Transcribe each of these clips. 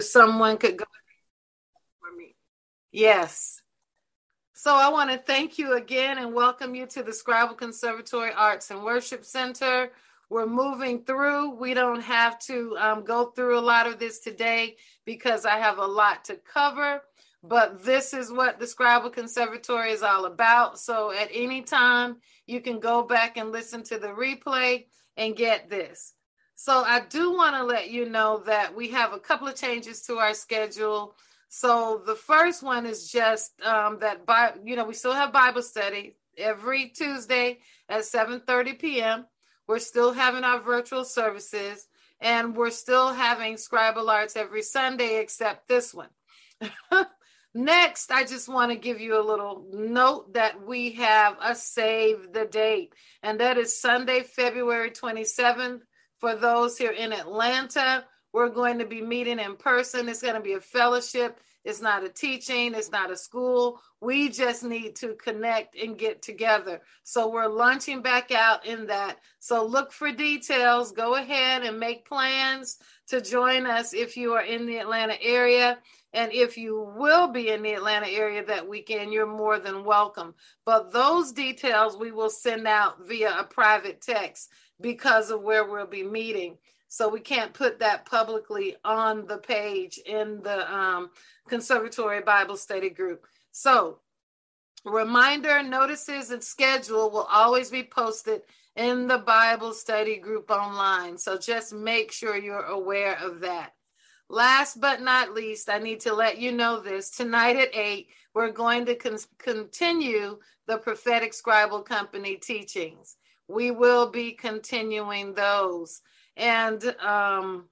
someone could go for me. Yes. So I want to thank you again and welcome you to the Scribal Conservatory Arts and Worship Center. We're moving through. We don't have to um, go through a lot of this today because I have a lot to cover. But this is what the Scribal Conservatory is all about. So at any time, you can go back and listen to the replay and get this. So I do want to let you know that we have a couple of changes to our schedule. So the first one is just um, that by you know we still have Bible study every Tuesday at 7:30 p.m. We're still having our virtual services, and we're still having Scribal Arts every Sunday except this one. Next, I just want to give you a little note that we have a save the date, and that is Sunday, February 27th for those here in Atlanta, we're going to be meeting in person. It's going to be a fellowship. It's not a teaching, it's not a school. We just need to connect and get together. So we're launching back out in that. So look for details. Go ahead and make plans to join us if you are in the Atlanta area. And if you will be in the Atlanta area that weekend, you're more than welcome. But those details we will send out via a private text because of where we'll be meeting. So we can't put that publicly on the page in the um, Conservatory Bible Study group. So reminder, notices, and schedule will always be posted in the Bible study group online. So just make sure you're aware of that. Last but not least, I need to let you know this. Tonight at 8, we're going to con- continue the Prophetic Scribal Company teachings we will be continuing those. And um,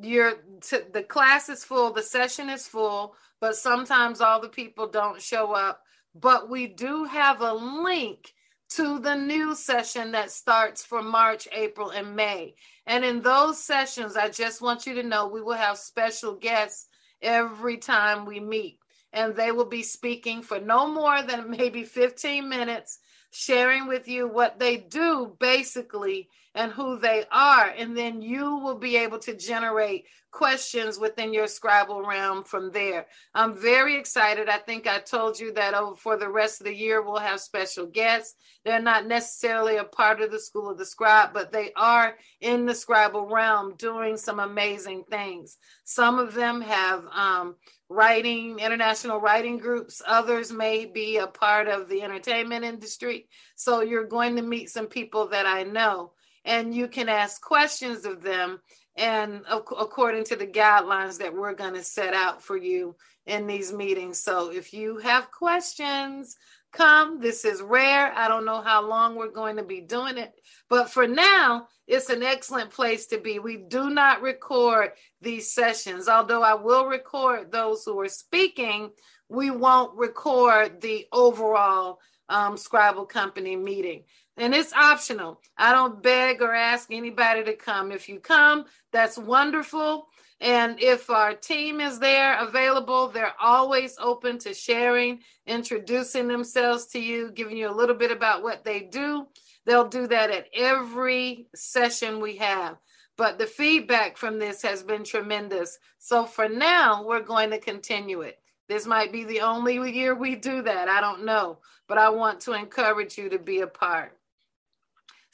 your t- the class is full, the session is full, but sometimes all the people don't show up. But we do have a link to the new session that starts for March, April, and May. And in those sessions, I just want you to know we will have special guests every time we meet. And they will be speaking for no more than maybe 15 minutes sharing with you what they do basically and who they are. And then you will be able to generate questions within your Scribal realm from there. I'm very excited. I think I told you that over for the rest of the year, we'll have special guests. They're not necessarily a part of the School of the Scribe, but they are in the Scribal realm doing some amazing things. Some of them have um, writing, international writing groups. Others may be a part of the entertainment industry. So you're going to meet some people that I know, and you can ask questions of them. And according to the guidelines that we're going to set out for you in these meetings. So if you have questions, come. This is rare. I don't know how long we're going to be doing it, but for now, it's an excellent place to be. We do not record these sessions, although I will record those who are speaking. We won't record the overall um, Scribal Company meeting. And it's optional. I don't beg or ask anybody to come. If you come, that's wonderful. And if our team is there available, they're always open to sharing, introducing themselves to you, giving you a little bit about what they do. They'll do that at every session we have. But the feedback from this has been tremendous. So for now, we're going to continue it. This might be the only year we do that. I don't know. But I want to encourage you to be a part.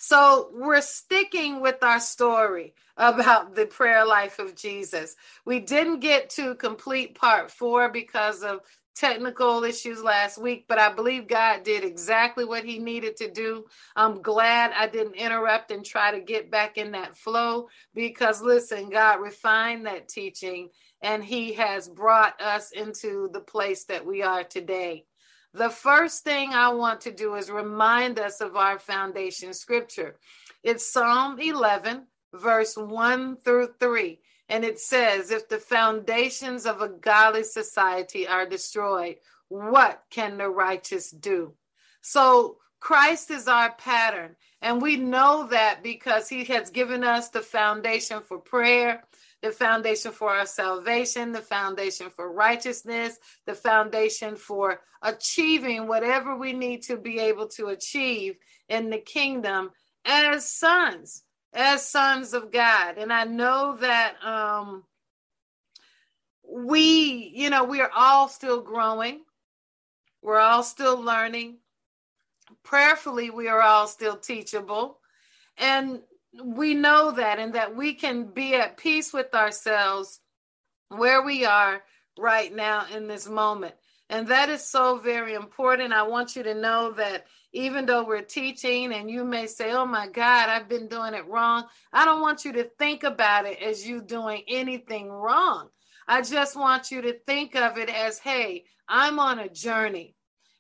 So we're sticking with our story about the prayer life of Jesus. We didn't get to complete part four because of technical issues last week, but I believe God did exactly what he needed to do. I'm glad I didn't interrupt and try to get back in that flow because listen, God refined that teaching and he has brought us into the place that we are today. The first thing I want to do is remind us of our foundation scripture. It's Psalm 11, verse 1 through 3. And it says, If the foundations of a godly society are destroyed, what can the righteous do? So Christ is our pattern. And we know that because he has given us the foundation for prayer, the foundation for our salvation, the foundation for righteousness, the foundation for achieving whatever we need to be able to achieve in the kingdom as sons, as sons of God. And I know that um, we, you know, we are all still growing. We're all still learning. Prayerfully, we are all still teachable. And we know that, and that we can be at peace with ourselves where we are right now in this moment. And that is so very important. I want you to know that even though we're teaching and you may say, oh my God, I've been doing it wrong, I don't want you to think about it as you doing anything wrong. I just want you to think of it as, hey, I'm on a journey.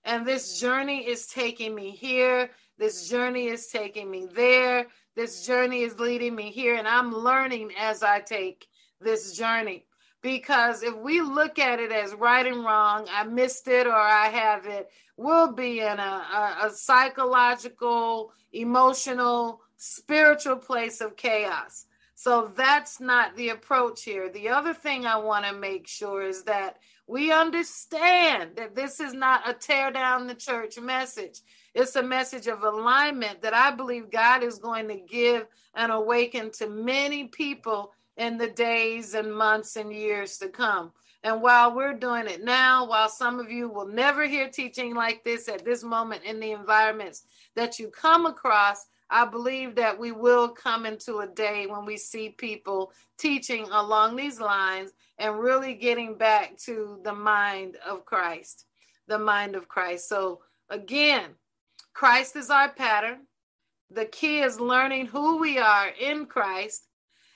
And this journey is taking me here. This journey is taking me there. This journey is leading me here. And I'm learning as I take this journey. Because if we look at it as right and wrong, I missed it or I have it, we'll be in a, a, a psychological, emotional, spiritual place of chaos. So that's not the approach here. The other thing I want to make sure is that we understand that this is not a tear down the church message. It's a message of alignment that I believe God is going to give and awaken to many people in the days and months and years to come. And while we're doing it now, while some of you will never hear teaching like this at this moment in the environments that you come across, I believe that we will come into a day when we see people teaching along these lines and really getting back to the mind of Christ. The mind of Christ. So, again, Christ is our pattern. The key is learning who we are in Christ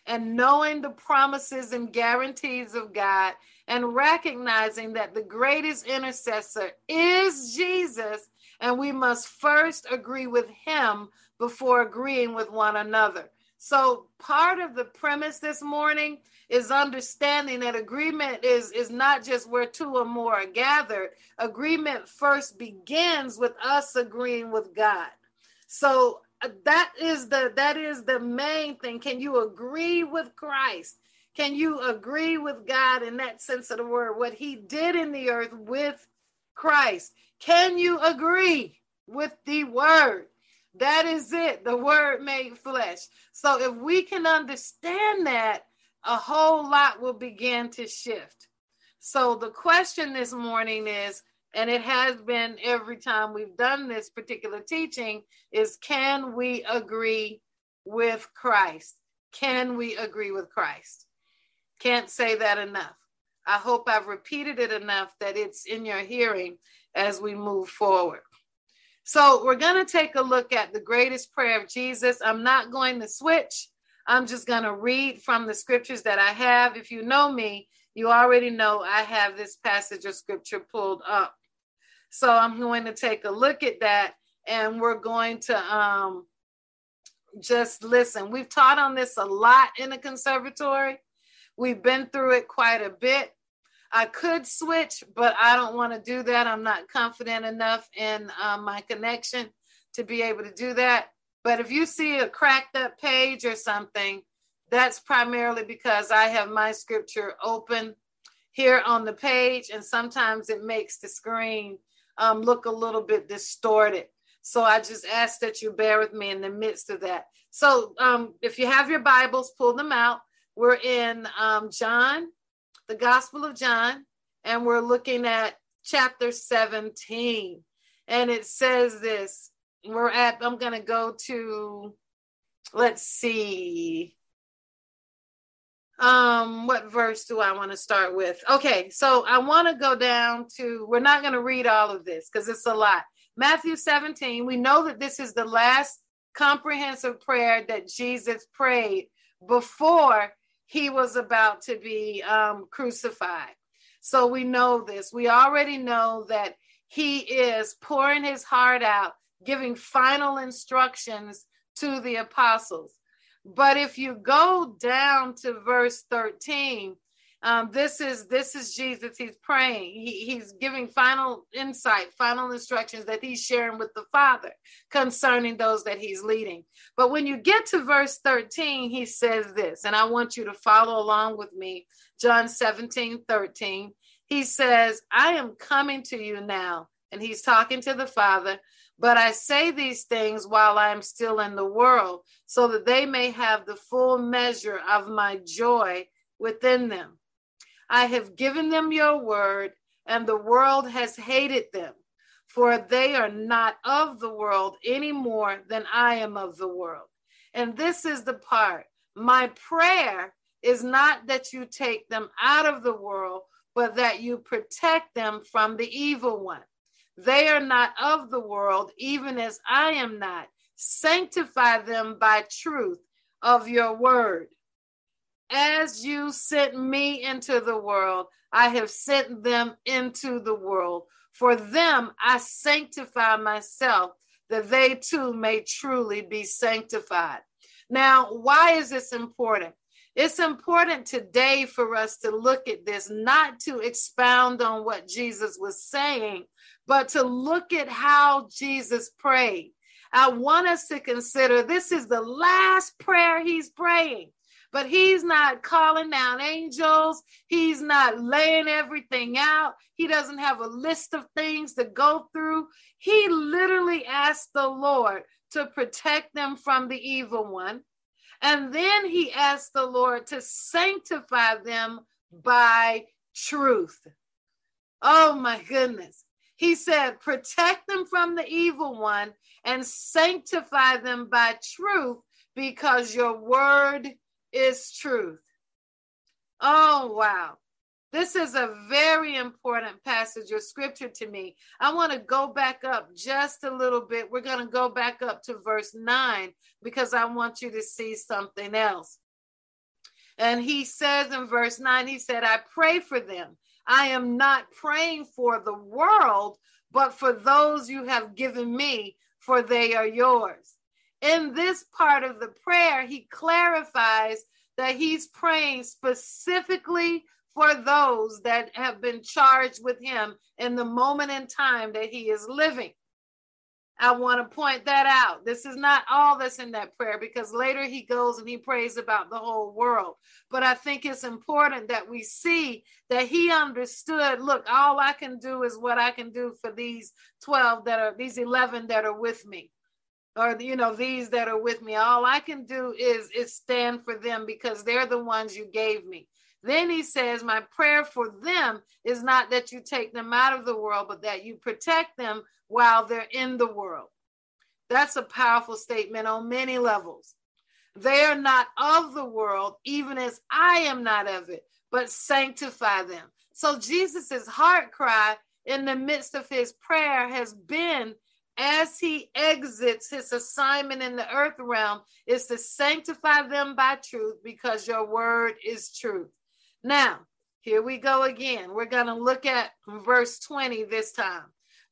and knowing the promises and guarantees of God and recognizing that the greatest intercessor is Jesus and we must first agree with him before agreeing with one another. So part of the premise this morning is understanding that agreement is is not just where two or more are gathered. Agreement first begins with us agreeing with God. So uh, that is the that is the main thing. Can you agree with Christ? Can you agree with God in that sense of the word? What he did in the earth with Christ. Can you agree with the word? That is it. The word made flesh. So if we can understand that, a whole lot will begin to shift. So the question this morning is, and it has been every time we've done this particular teaching, is can we agree with Christ? Can we agree with Christ? Can't say that enough. I hope I've repeated it enough that it's in your hearing as we move forward. So, we're going to take a look at the greatest prayer of Jesus. I'm not going to switch. I'm just going to read from the scriptures that I have. If you know me, you already know I have this passage of scripture pulled up. So, I'm going to take a look at that and we're going to um, just listen. We've taught on this a lot in the conservatory. We've been through it quite a bit. I could switch, but I don't want to do that. I'm not confident enough in uh, my connection to be able to do that. But if you see a cracked up page or something, that's primarily because I have my scripture open here on the page, and sometimes it makes the screen um, look a little bit distorted. So I just ask that you bear with me in the midst of that. So um, if you have your Bibles, pull them out. We're in um, John the Gospel of John, and we're looking at chapter 17. And it says this. We're at, I'm going to go to, let's see. Um, what verse do I want to start with? Okay, so I want to go down to, we're not going to read all of this because it's a lot. Matthew 17, we know that this is the last comprehensive prayer that Jesus prayed before he was about to be um, crucified. So we know this. We already know that he is pouring his heart out, giving final instructions to the apostles. But if you go down to verse 13, um, this is this is jesus. He's praying. He, he's giving final insight final instructions that he's sharing with the father concerning those that he's leading. But when you get to verse 13 he says this and i want you to follow along with me. John 17 13 he says i am coming to you now and he's talking to the father but I say these things while I am still in the world, so that they may have the full measure of my joy within them. I have given them your word, and the world has hated them, for they are not of the world any more than I am of the world. And this is the part my prayer is not that you take them out of the world, but that you protect them from the evil one. They are not of the world, even as I am not. Sanctify them by truth of your word. As you sent me into the world, I have sent them into the world. For them I sanctify myself, that they too may truly be sanctified. Now, why is this important? It's important today for us to look at this, not to expound on what Jesus was saying, but to look at how Jesus prayed. I want us to consider this is the last prayer he's praying but he's not calling down angels. He's not laying everything out. He doesn't have a list of things to go through. He literally asked the Lord to protect them from the evil one. And then he asked the Lord to sanctify them by truth. Oh my goodness. He said, protect them from the evil one and sanctify them by truth because your word is truth. Oh, wow. This is a very important passage of scripture to me. I want to go back up just a little bit. We're going to go back up to verse 9 because I want you to see something else. And he says in verse 9, he said, I pray for them. I am not praying for the world, but for those you have given me, for they are yours in this part of the prayer, he clarifies that he's praying specifically for those that have been charged with him in the moment in time that he is living. I want to point that out. This is not all that's in that prayer because later he goes and he prays about the whole world. But I think it's important that we see that he understood look, all I can do is what I can do for these 12 that are, these 11 that are with me or you know these that are with me all i can do is is stand for them because they're the ones you gave me then he says my prayer for them is not that you take them out of the world but that you protect them while they're in the world. That's a powerful statement on many levels. They are not of the world even as i am not of it but sanctify them. So jesus's heart cry in the midst of his prayer has been as he exits his assignment in the earth realm is to sanctify them by truth because your word is truth. Now, here we go again. We're going to look at verse 20 this time.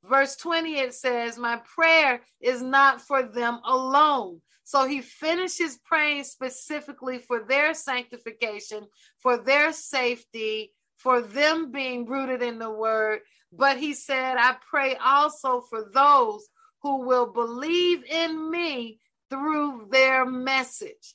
Verse 20 it says, My prayer is not for them alone. So he finishes praying specifically for their sanctification, for their safety, for them being rooted in the word. But he said, I pray also for those who will believe in me through their message.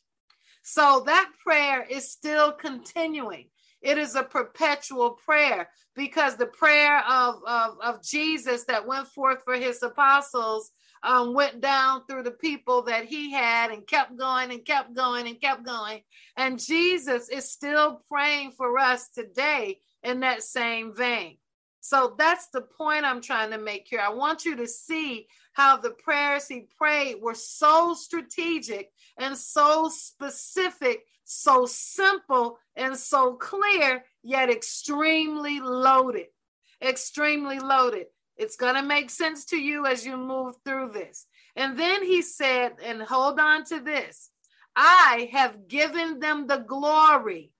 So that prayer is still continuing. It is a perpetual prayer because the prayer of, of, of Jesus that went forth for his apostles um, went down through the people that he had and kept going and kept going and kept going. And Jesus is still praying for us today in that same vein. So that's the point I'm trying to make here. I want you to see how the prayers he prayed were so strategic and so specific, so simple and so clear, yet extremely loaded. Extremely loaded. It's going to make sense to you as you move through this. And then he said, and hold on to this I have given them the glory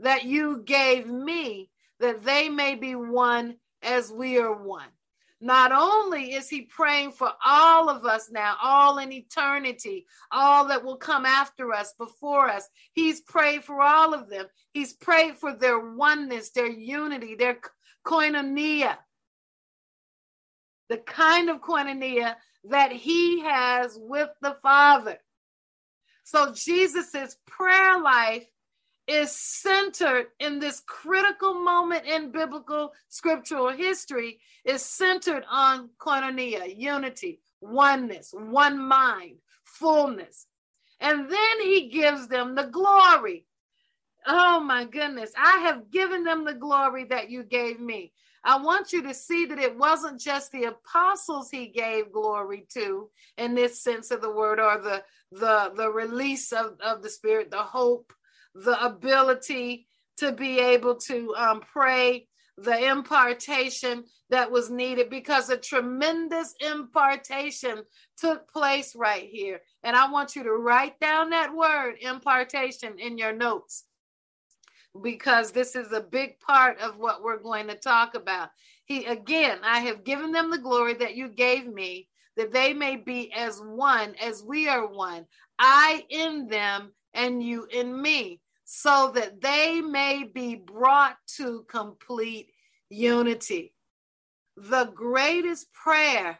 that you gave me, that they may be one as we are one. Not only is he praying for all of us now, all in eternity, all that will come after us, before us, he's prayed for all of them. He's prayed for their oneness, their unity, their koinonia, the kind of koinonia that he has with the Father. So Jesus's prayer life is centered in this critical moment in biblical scriptural history is centered on koinonia, unity, oneness, one mind, fullness. And then he gives them the glory. Oh my goodness. I have given them the glory that you gave me. I want you to see that it wasn't just the apostles he gave glory to in this sense of the word or the the the release of, of the spirit, the hope, the ability to be able to um, pray, the impartation that was needed because a tremendous impartation took place right here. And I want you to write down that word impartation in your notes because this is a big part of what we're going to talk about. He again, I have given them the glory that you gave me, that they may be as one as we are one. I in them and you in me, so that they may be brought to complete unity. The greatest prayer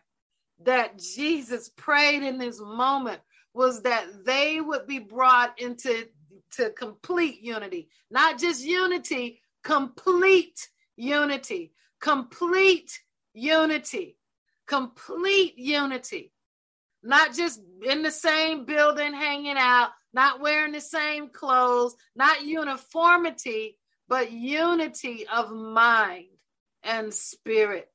that Jesus prayed in this moment was that they would be brought into to complete unity, not just unity, complete unity, complete unity, complete unity. Not just in the same building hanging out, not wearing the same clothes, not uniformity, but unity of mind and spirit.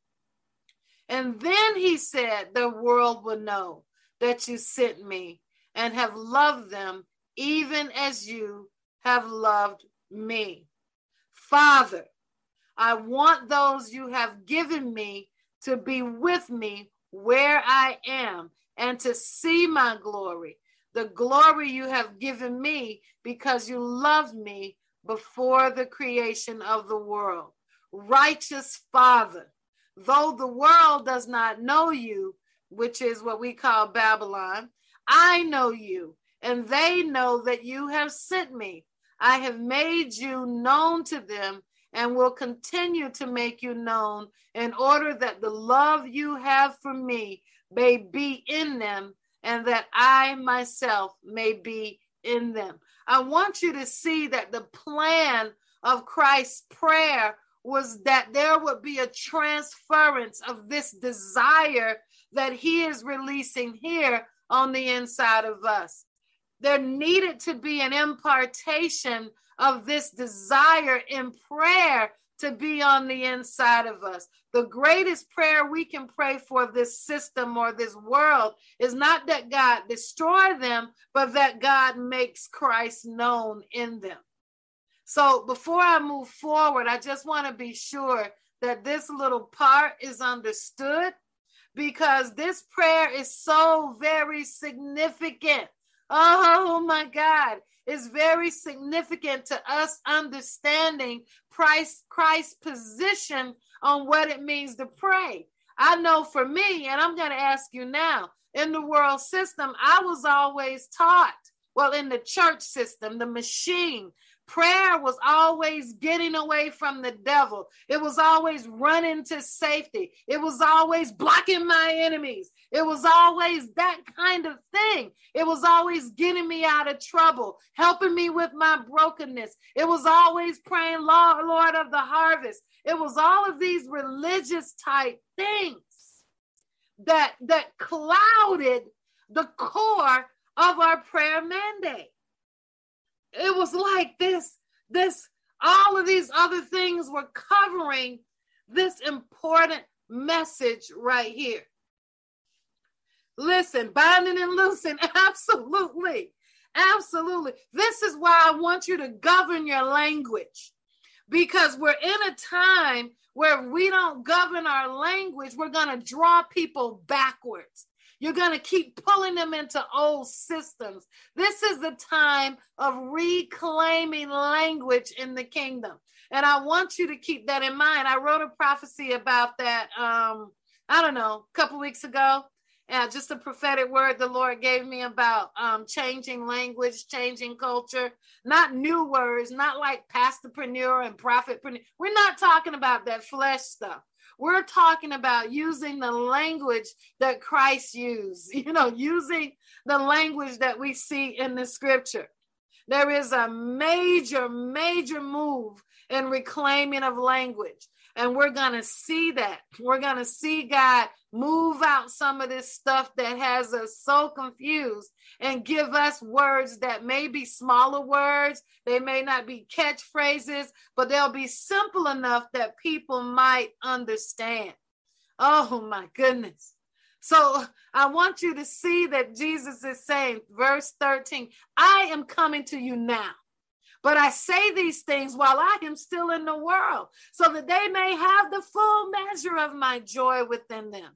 And then he said, The world will know that you sent me and have loved them even as you have loved me. Father, I want those you have given me to be with me where I am and to see my glory, the glory you have given me because you loved me before the creation of the world. Righteous Father, though the world does not know you, which is what we call Babylon, I know you and they know that you have sent me. I have made you known to them and will continue to make you known in order that the love you have for me may be in them and that I myself may be in them. I want you to see that the plan of Christ's prayer was that there would be a transference of this desire that he is releasing here on the inside of us there needed to be an impartation of this desire in prayer to be on the inside of us. The greatest prayer we can pray for this system or this world is not that God destroy them, but that God makes Christ known in them. So before I move forward, I just want to be sure that this little part is understood because this prayer is so very significant. Oh my God. It's very significant to us understanding Christ, Christ's position on what it means to pray. I know for me, and I'm going to ask you now, in the world system, I was always taught, well, in the church system, the machine, Prayer was always getting away from the devil. It was always running to safety. It was always blocking my enemies. It was always that kind of thing. It was always getting me out of trouble, helping me with my brokenness. It was always praying, Lord, Lord of the harvest. It was all of these religious type things that that clouded the core of our prayer mandate it was like this this all of these other things were covering this important message right here. Listen binding and loosing absolutely absolutely. This is why i want you to govern your language because we're in a time where we don't govern our language we're going to draw people backwards you're going to keep pulling them into old systems. This is the time of reclaiming language in the kingdom. And I want you to keep that in mind. I wrote a prophecy about that, um, I don't know, a couple weeks ago. And just a prophetic word the Lord gave me about um, changing language, changing culture, not new words, not like pastorpreneur and prophetpreneur. We're not talking about that flesh stuff. We're talking about using the language that Christ used, you know, using the language that we see in the scripture. There is a major, major move and reclaiming of language. And we're going to see that. We're going to see God move out some of this stuff that has us so confused and give us words that may be smaller words. They may not be catchphrases, but they'll be simple enough that people might understand. Oh my goodness. So I want you to see that Jesus is saying, verse 13, I am coming to you now. But I say these things while I am still in the world, so that they may have the full measure of my joy within them.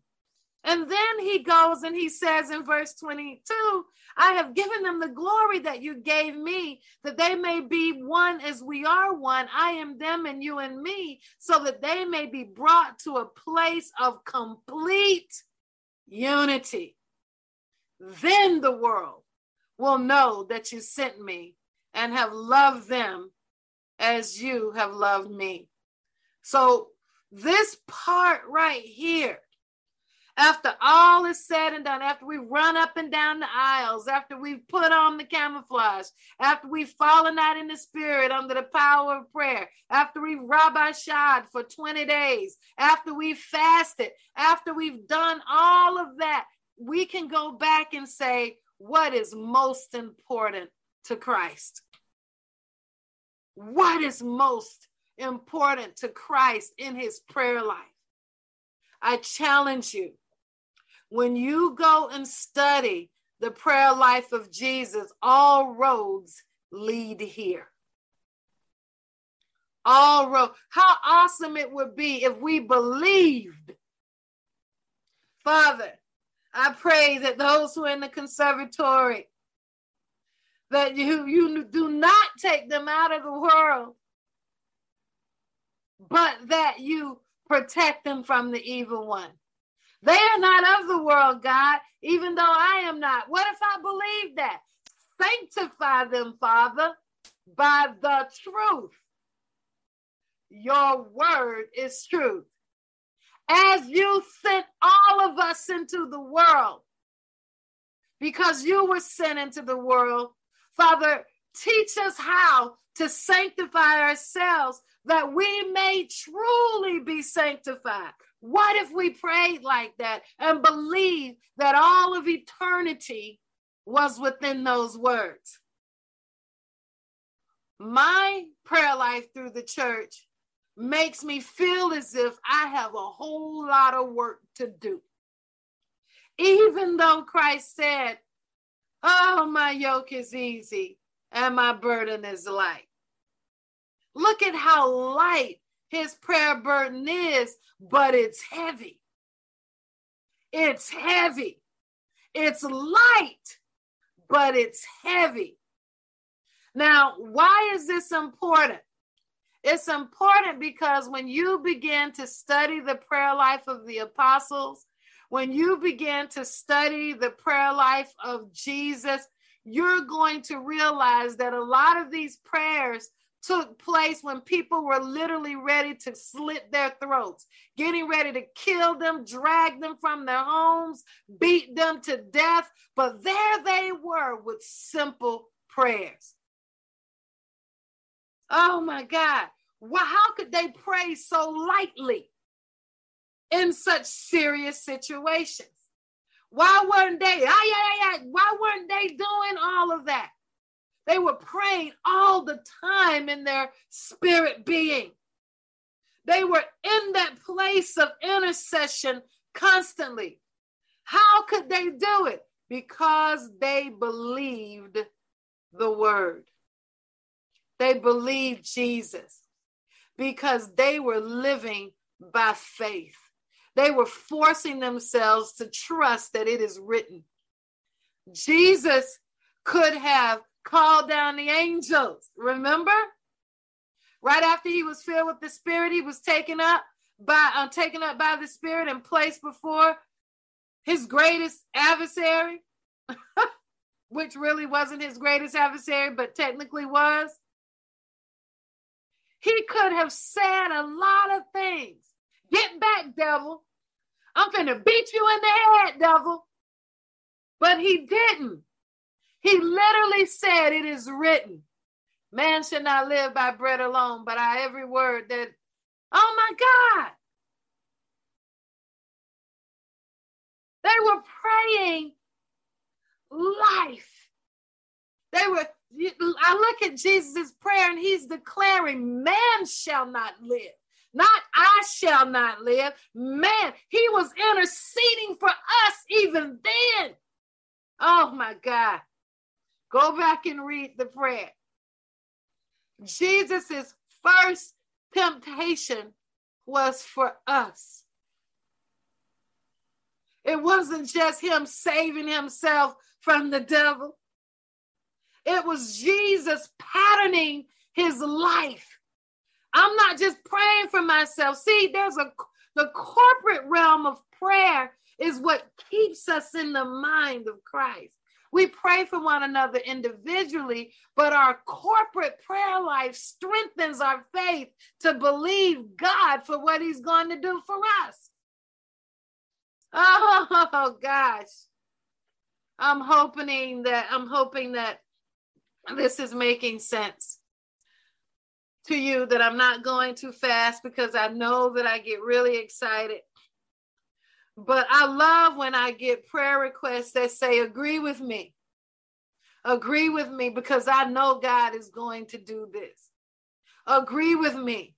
And then he goes and he says in verse 22 I have given them the glory that you gave me, that they may be one as we are one. I am them and you and me, so that they may be brought to a place of complete unity. Then the world will know that you sent me and have loved them as you have loved me. So, this part right here, after all is said and done, after we run up and down the aisles, after we've put on the camouflage, after we've fallen out in the spirit under the power of prayer, after we've rabbi shad for 20 days, after we've fasted, after we've done all of that, we can go back and say, what is most important to Christ? What is most important to Christ in his prayer life? I challenge you when you go and study the prayer life of Jesus, all roads lead here. All roads. How awesome it would be if we believed. Father, I pray that those who are in the conservatory, that you, you do not take them out of the world, but that you protect them from the evil one. They are not of the world, God, even though I am not. What if I believe that? Sanctify them, Father, by the truth. Your word is truth. As you sent all of us into the world, because you were sent into the world, Father, teach us how to sanctify ourselves that we may truly be sanctified. What if we prayed like that and believed that all of eternity was within those words? My prayer life through the church makes me feel as if I have a whole lot of work to do. Even though Christ said, Oh, my yoke is easy and my burden is light. Look at how light his prayer burden is, but it's heavy. It's heavy. It's light, but it's heavy. Now, why is this important? It's important because when you begin to study the prayer life of the apostles, when you begin to study the prayer life of Jesus, you're going to realize that a lot of these prayers took place when people were literally ready to slit their throats, getting ready to kill them, drag them from their homes, beat them to death. But there they were with simple prayers. Oh my God. Well, how could they pray so lightly in such serious situations? Why weren't they? Ah, yeah, yeah. Why weren't they doing all of that? They were praying all the time in their spirit being. They were in that place of intercession constantly. How could they do it? Because they believed the word. They believed Jesus because they were living by faith. They were forcing themselves to trust that it is written. Jesus could have called down the angels. Remember? Right after he was filled with the Spirit, he was taken up by uh, taken up by the Spirit and placed before his greatest adversary, which really wasn't his greatest adversary, but technically was. He could have said a lot of things. Get back, devil. I'm finna beat you in the head, devil. But he didn't. He literally said, It is written, Man should not live by bread alone, but by every word that, oh my God. They were praying life. They were, I look at Jesus' prayer and he's declaring, man shall not live. Not I shall not live. Man, he was interceding for us even then. Oh my God. Go back and read the prayer. Jesus's first temptation was for us. It wasn't just him saving himself from the devil. It was Jesus patterning his life. I'm not just praying for myself. See, there's a the corporate realm of prayer is what keeps us in the mind of Christ. We pray for one another individually, but our corporate prayer life strengthens our faith to believe God for what He's going to do for us. Oh gosh. I'm hoping that I'm hoping that this is making sense to you that I'm not going too fast because I know that I get really excited. But I love when I get prayer requests that say, agree with me. Agree with me because I know God is going to do this. Agree with me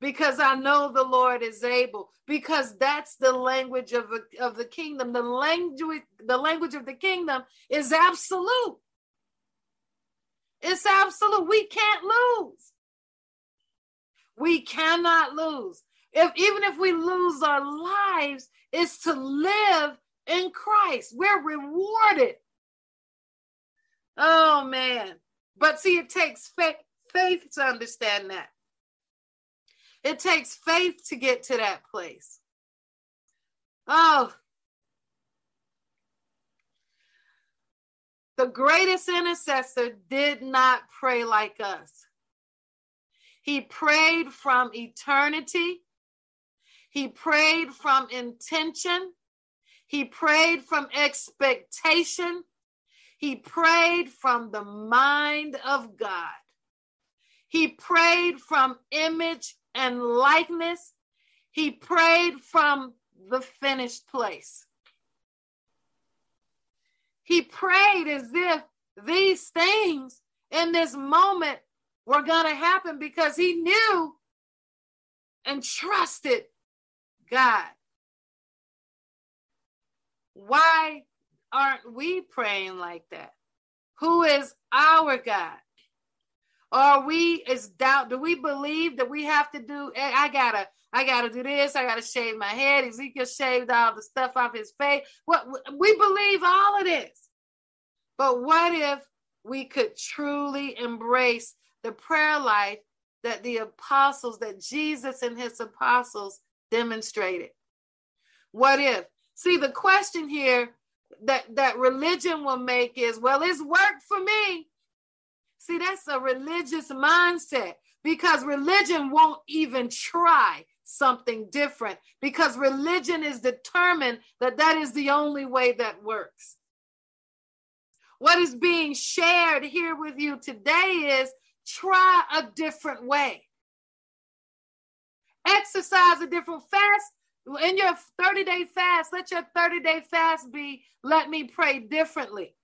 because I know the Lord is able because that's the language of, of the kingdom. The language, the language of the kingdom is absolute. It's absolute. We can't lose. We cannot lose. If even if we lose our lives, it's to live in Christ. We're rewarded. Oh man. But see, it takes faith, faith to understand that. It takes faith to get to that place. Oh. The greatest intercessor did not pray like us. He prayed from eternity. He prayed from intention. He prayed from expectation. He prayed from the mind of God. He prayed from image and likeness. He prayed from the finished place. He prayed as if these things in this moment were going to happen because he knew and trusted God. Why aren't we praying like that? Who is our God? Are we is doubt? Do we believe that we have to do? I gotta, I gotta do this. I gotta shave my head. Ezekiel shaved all the stuff off his face. What we believe all of this, but what if we could truly embrace the prayer life that the apostles, that Jesus and his apostles demonstrated. What if? See, the question here that, that religion will make is, well, it's worked for me. See, that's a religious mindset because religion won't even try something different because religion is determined that that is the only way that works. What is being shared here with you today is try a different way. Exercise a different fast. In your 30 day fast, let your 30 day fast be let me pray differently.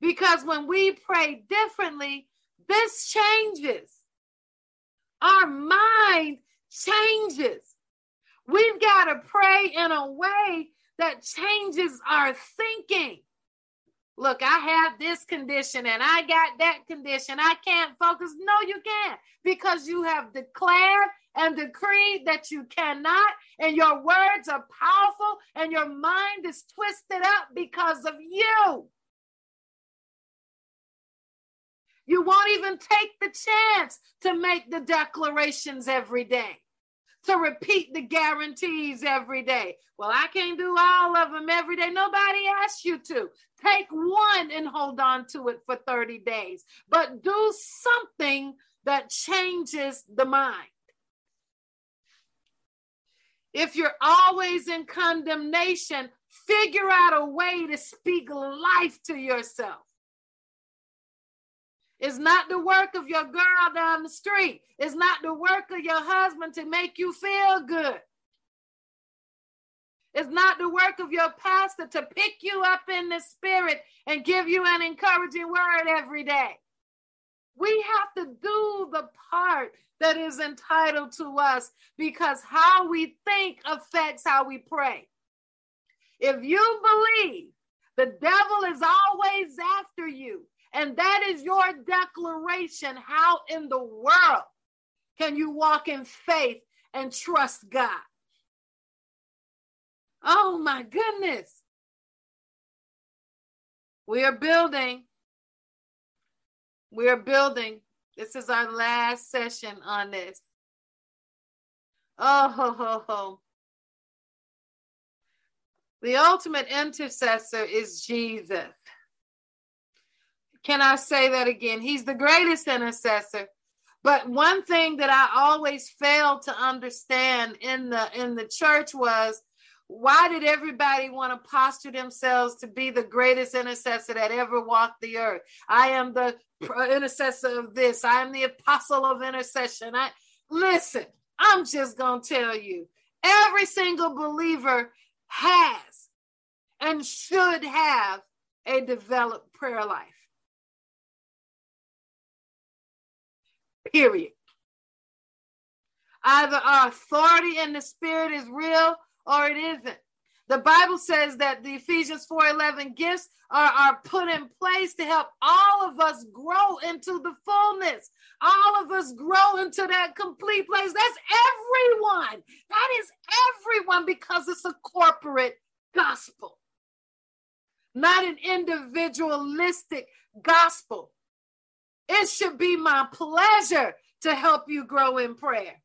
Because when we pray differently, this changes. Our mind changes. We've got to pray in a way that changes our thinking look, I have this condition and I got that condition. I can't focus. No, you can't because you have declared and decreed that you cannot, and your words are powerful, and your mind is twisted up because of you. You won't even take the chance to make the declarations every day to repeat the guarantees every day. Well, I can't do all of them every day. Nobody asked you to. Take one and hold on to it for 30 days, but do something that changes the mind. If you're always in condemnation, figure out a way to speak life to yourself. It's not the work of your girl down the street. It's not the work of your husband to make you feel good. It's not the work of your pastor to pick you up in the spirit and give you an encouraging word every day. We have to do the part that is entitled to us because how we think affects how we pray. If you believe the devil is always after you, and that is your declaration, how in the world can you walk in faith and trust God? Oh my goodness. We are building. We are building. This is our last session on this. Oh, ho, ho, ho. The ultimate intercessor is Jesus. Can I say that again? He's the greatest intercessor. But one thing that I always failed to understand in the in the church was why did everybody want to posture themselves to be the greatest intercessor that ever walked the earth? I am the intercessor of this. I am the apostle of intercession. I listen, I'm just going to tell you. Every single believer has and should have a developed prayer life. Period. Either our authority in the spirit is real or it isn't. The Bible says that the Ephesians 4:11 gifts are, are put in place to help all of us grow into the fullness. All of us grow into that complete place. That's everyone. That is everyone because it's a corporate gospel, not an individualistic gospel. It should be my pleasure to help you grow in prayer.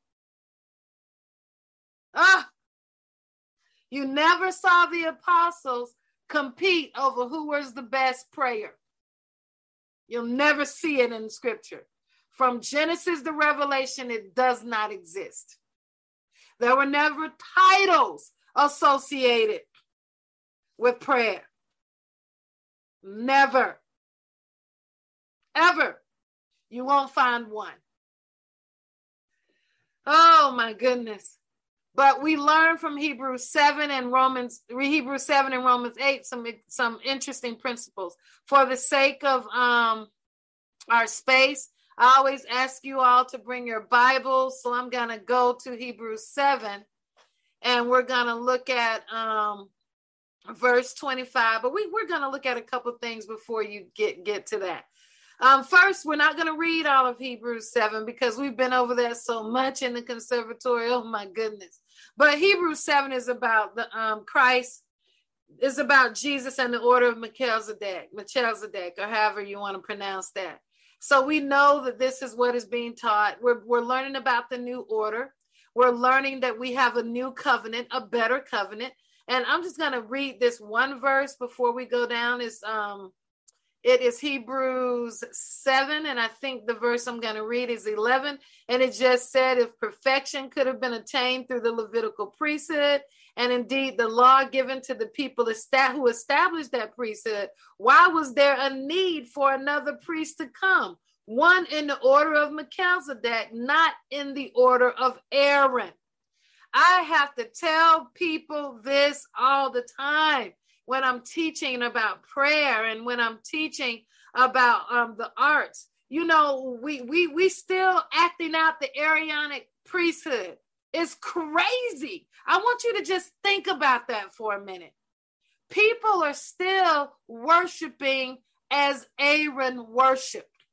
Ah, you never saw the apostles compete over who was the best prayer. You'll never see it in scripture. From Genesis to Revelation, it does not exist. There were never titles associated with prayer. Never. Ever. You won't find one. Oh my goodness. But we learn from Hebrews 7 and Romans, Hebrews 7 and Romans 8, some, some interesting principles. For the sake of um, our space, I always ask you all to bring your Bibles. So I'm to go to Hebrews 7 and we're to look at um, verse 25. But we, we're going to look at a couple things before you get, get to that. Um, first, we're not going to read all of Hebrews 7 because we've been over that so much in the conservatory. Oh, my goodness. But Hebrews 7 is about the um, Christ, is about Jesus and the order of Melchizedek, Melchizedek, or however you want to pronounce that. So we know that this is what is being taught. We're, we're learning about the new order. We're learning that we have a new covenant, a better covenant. And I'm just going to read this one verse before we go down. Is um, it is Hebrews 7, and I think the verse I'm going to read is 11. And it just said, if perfection could have been attained through the Levitical priesthood, and indeed the law given to the people who established that priesthood, why was there a need for another priest to come? One in the order of Melchizedek, not in the order of Aaron. I have to tell people this all the time when I'm teaching about prayer and when I'm teaching about um, the arts. You know, we we we still acting out the Aaronic priesthood. It's crazy. I want you to just think about that for a minute. People are still worshiping as Aaron worshiped.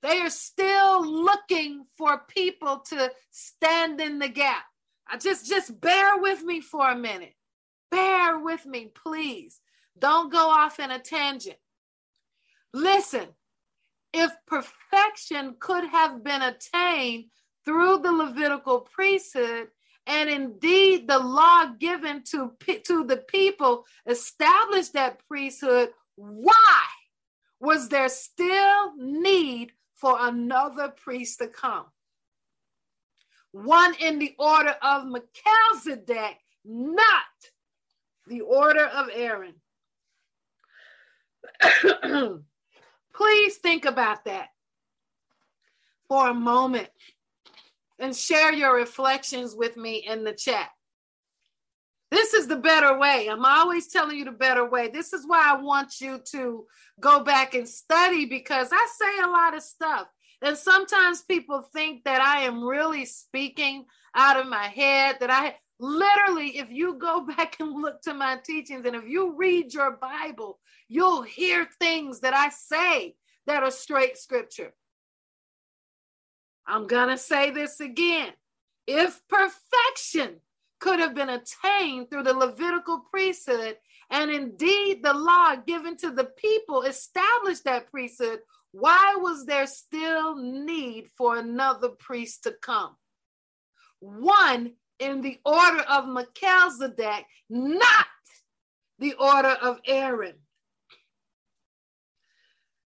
They are still looking for people to stand in the gap. I just just bear with me for a minute. Bear with me, please. Don't go off in a tangent. Listen, if perfection could have been attained through the Levitical priesthood, and indeed the law given to, to the people established that priesthood, why was there still need for another priest to come? One in the order of Melchizedek, not the order of Aaron. Please think about that for a moment and share your reflections with me in the chat. This is the better way. I'm always telling you the better way. This is why I want you to go back and study because I say a lot of stuff. And sometimes people think that I am really speaking out of my head, that I literally, if you go back and look to my teachings and if you read your Bible, you'll hear things that I say that are straight scripture. I'm going to say this again. If perfection could have been attained through the Levitical priesthood, and indeed the law given to the people established that priesthood, why was there still need for another priest to come? One in the order of Melchizedek, not the order of Aaron.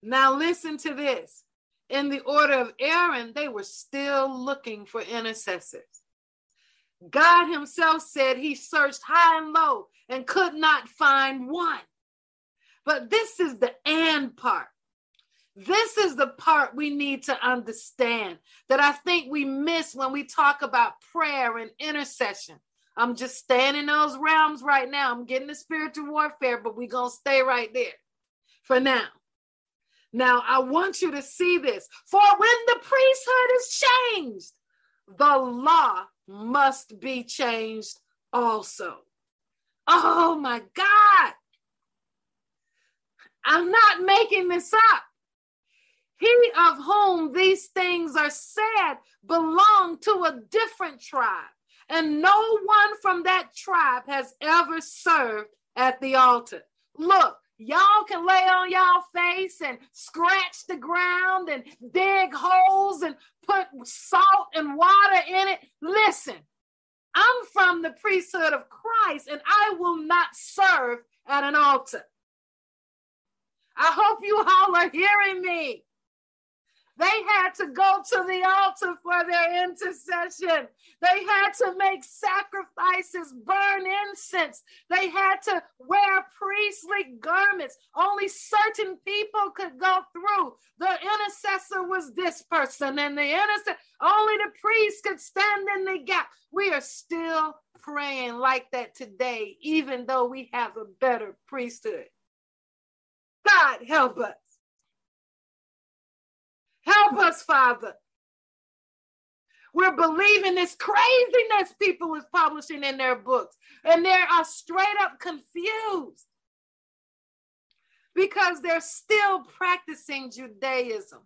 Now, listen to this. In the order of Aaron, they were still looking for intercessors. God Himself said He searched high and low and could not find one. But this is the and part. This is the part we need to understand that I think we miss when we talk about prayer and intercession. I'm just staying in those realms right now. I'm getting the spiritual warfare, but we're going to stay right there for now. Now, I want you to see this. For when the priesthood is changed, the law must be changed also. Oh my God. I'm not making this up. He of whom these things are said belonged to a different tribe, and no one from that tribe has ever served at the altar. Look, y'all can lay on y'all face and scratch the ground and dig holes and put salt and water in it. Listen, I'm from the priesthood of Christ, and I will not serve at an altar. I hope you all are hearing me. They had to go to the altar for their intercession. They had to make sacrifices, burn incense. They had to wear priestly garments. Only certain people could go through. The intercessor was this person, and the intercessor, only the priest could stand in the gap. We are still praying like that today, even though we have a better priesthood. God help us. Help us, Father. We're believing this craziness people is publishing in their books, and they are straight up confused because they're still practicing Judaism.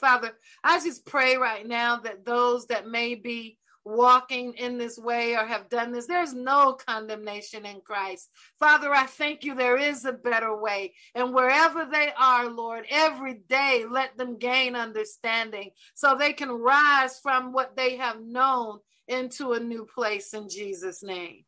Father, I just pray right now that those that may be walking in this way or have done this. There's no condemnation in Christ. Father, I thank you there is a better way. And wherever they are, Lord, every day let them gain understanding so they can rise from what they have known into a new place in Jesus' name.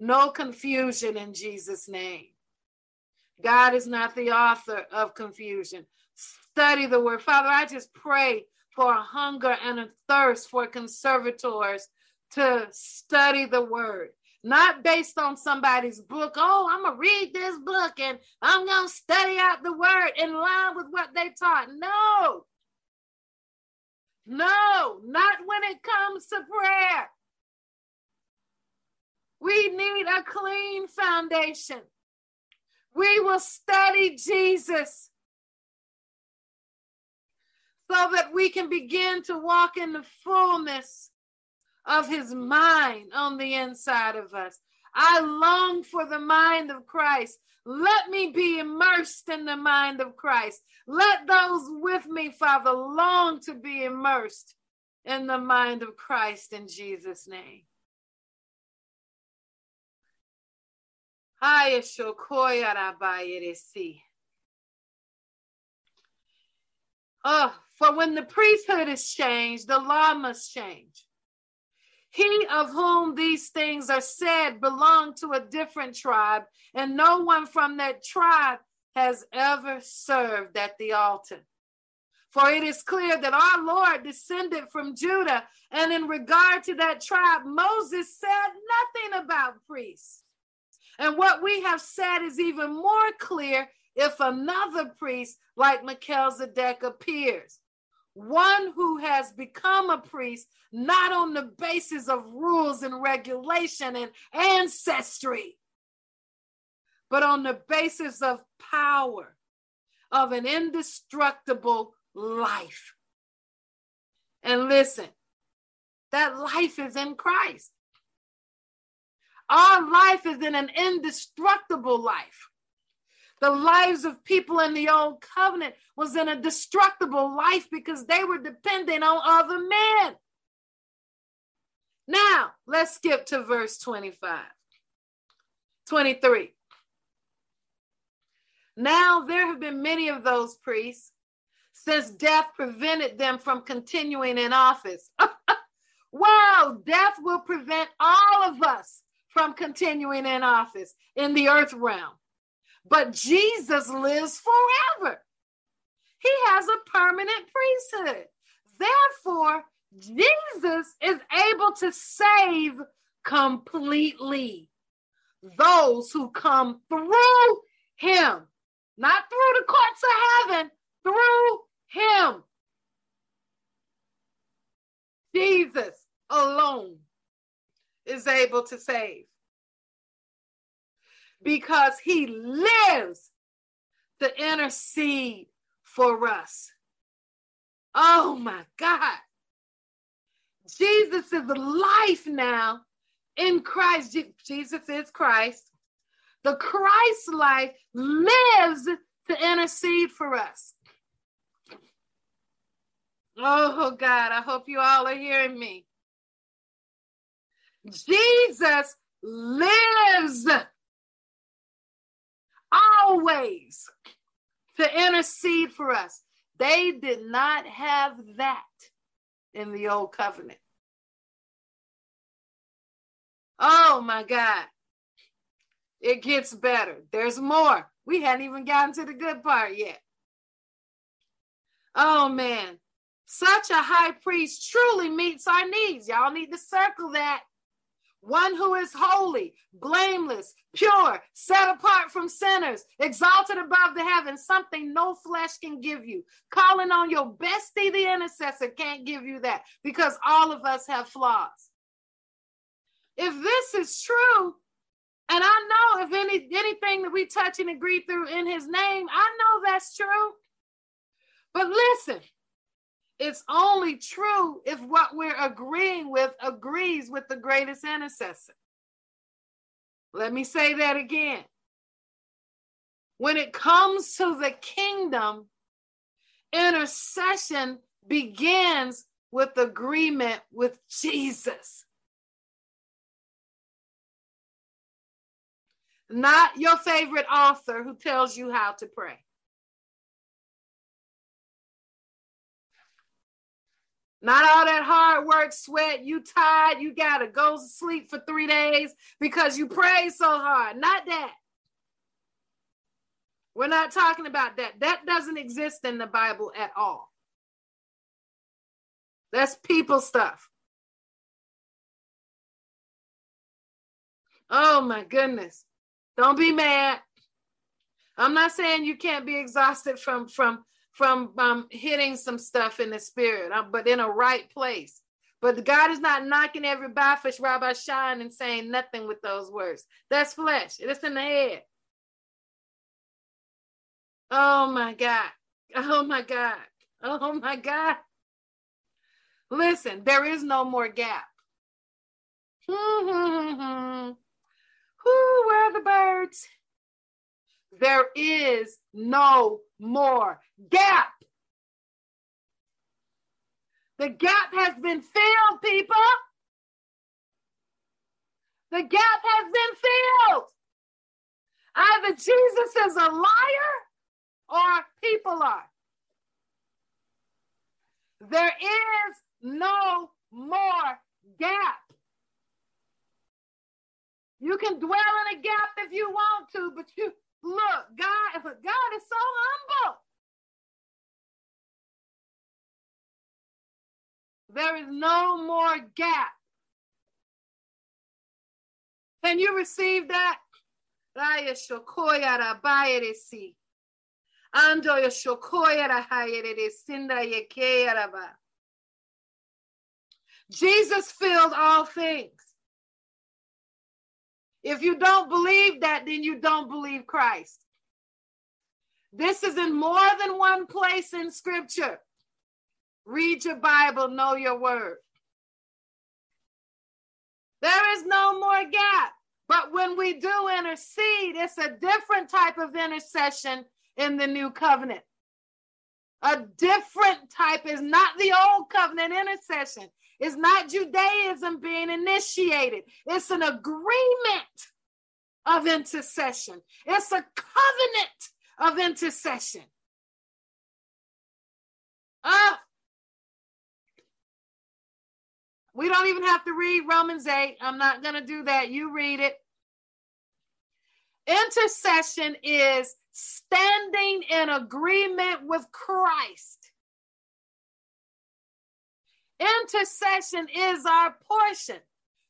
No confusion in Jesus' name. God is not the author of confusion. Study the word. Father, I just pray for a hunger and a thirst for conservators to study the word, not based on somebody's book. Oh, I'm going to read this book and I'm going to study out the word in line with what they taught. No. No, not when it comes to prayer. We need a clean foundation. We will study Jesus so that we can begin to walk in the fullness of his mind on the inside of us. I long for the mind of Christ. Let me be immersed in the mind of Christ. Let those with me, Father, long to be immersed in the mind of Christ in Jesus' name. Oh, for when the priesthood is changed, the law must change. He of whom these things are said belonged to a different tribe, and no one from that tribe has ever served at the altar. For it is clear that our Lord descended from Judah. And in regard to that tribe, Moses said nothing about priests. And what we have said is even more clear if another priest like Melchizedek appears. One who has become a priest not on the basis of rules and regulation and ancestry, but on the basis of power, of an indestructible life. And listen, that life is in Christ. Our life is in an indestructible life. The lives of people in the old covenant was in a destructible life because they were dependent on other men. Now, let's skip to verse 25. 23. Now there have been many of those priests since death prevented them from continuing in office. wow, death will prevent all of us from continuing in office in the earth realm. But Jesus lives forever. He has a permanent priesthood. Therefore, Jesus is able to save completely those who come through him, not through the courts of heaven, through him. Jesus alone is able to save because he lives to intercede for us. Oh my God. Jesus is life now in Christ. Jesus is Christ. The Christ life lives to intercede for us. Oh, God, I hope you all are hearing me. Jesus lives always to intercede for us. They did not have that in the old covenant. Oh my God. It gets better. There's more. We hadn't even gotten to the good part yet. Oh man. Such a high priest truly meets our needs. Y'all need to circle that. One who is holy, blameless, pure, set apart from sinners, exalted above the heavens, something no flesh can give you. Calling on your bestie, the intercessor, can't give you that because all of us have flaws. If this is true, and I know if any anything that we touch and agree through in his name, I know that's true. But listen, it's only true if what we're agreeing with agrees with the greatest intercessor. Let me say that again. When it comes to the kingdom, intercession begins with agreement with Jesus. Not your favorite author who tells you how to pray. Not all that hard work, sweat, you tired, you gotta go to sleep for three days because you prayed so hard. Not that. We're not talking about that. That doesn't exist in the Bible at all. That's people stuff. Oh my goodness. Don't be mad. I'm not saying you can't be exhausted from from from um, hitting some stuff in the spirit, uh, but in a right place. But God is not knocking every bafish Rabbi Shine and saying nothing with those words. That's flesh. It's in the head. Oh my God. Oh my God. Oh my God. Listen, there is no more gap. Who, where are the birds? There is no more gap. The gap has been filled, people. The gap has been filled. Either Jesus is a liar or people are. There is no more gap. You can dwell in a gap if you want to, but you look, God, God is so humble. There is no more gap. Can you receive that? Raya shokoya. Ando ya shokoya yekeya. Jesus filled all things. If you don't believe that, then you don't believe Christ. This is in more than one place in scripture. Read your Bible, know your word. There is no more gap. But when we do intercede, it's a different type of intercession in the new covenant. A different type is not the old covenant intercession. It's not Judaism being initiated. It's an agreement of intercession. It's a covenant of intercession. Ah, we don't even have to read Romans 8. I'm not going to do that. You read it. Intercession is standing in agreement with Christ. Intercession is our portion.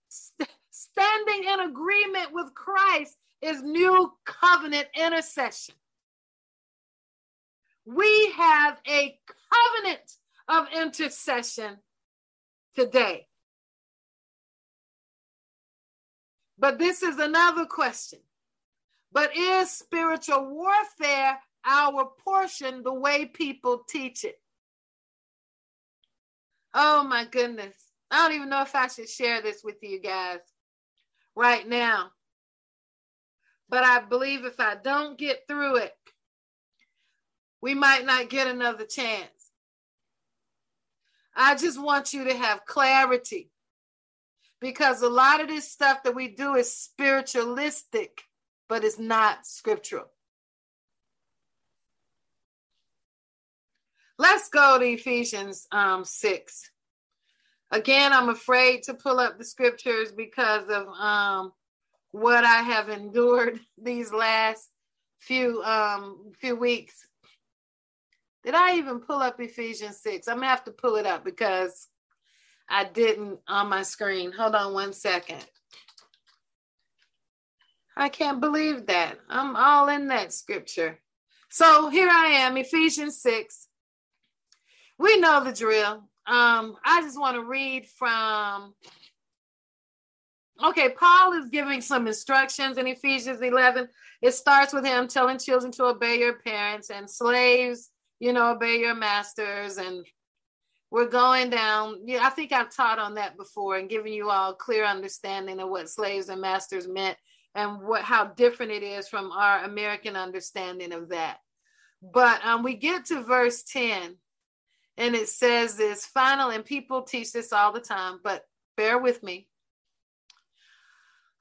St- standing in agreement with Christ is new covenant intercession. We have a covenant of intercession today. But this is another question. But is spiritual warfare our portion the way people teach it? Oh my goodness. I don't even know if I should share this with you guys right now. But I believe if I don't get through it, we might not get another chance. I just want you to have clarity because a lot of this stuff that we do is spiritualistic, but it's not scriptural. Let's go to Ephesians um, 6. Again, I'm afraid to pull up the scriptures because of um, what I have endured these last few um, few weeks. Did I even pull up Ephesians 6? I'm gonna have to pull it up because I didn't on my screen. Hold on one second. I can't believe that. I'm all in that scripture. So here I am, Ephesians 6. We know the drill. Um, I just want to read from. Okay, Paul is giving some instructions in Ephesians 11. It starts with him telling children to obey your parents and slaves, you know, obey your masters and we're going down. Yeah, I think I've taught on that before and given you all clear understanding of what slaves and masters meant and what how different it is from our American understanding of that. But um, we get to verse 10 and it says this final, and people teach this all the time, but bear with me.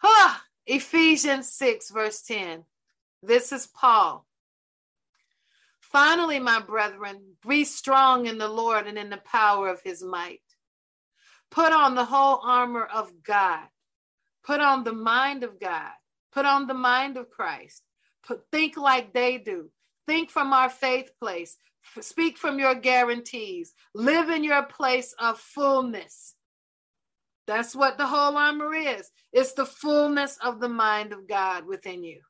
Ah, Ephesians 6, verse 10. This is Paul. Finally, my brethren, be strong in the Lord and in the power of his might. Put on the whole armor of God. Put on the mind of God. Put on the mind of Christ. Put, think like they do. Think from our faith place. Speak from your guarantees. Live in your place of fullness. That's what the whole armor is. It's the fullness of the mind of God within you.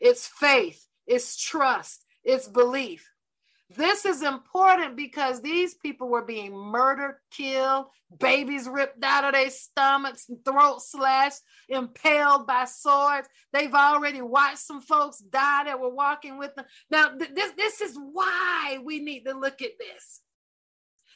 It's faith, it's trust, it's belief. This is important because these people were being murdered, killed, babies ripped out of their stomachs, throat slashed, impaled by swords. They've already watched some folks die that were walking with them. Now, th- this, this is why we need to look at this.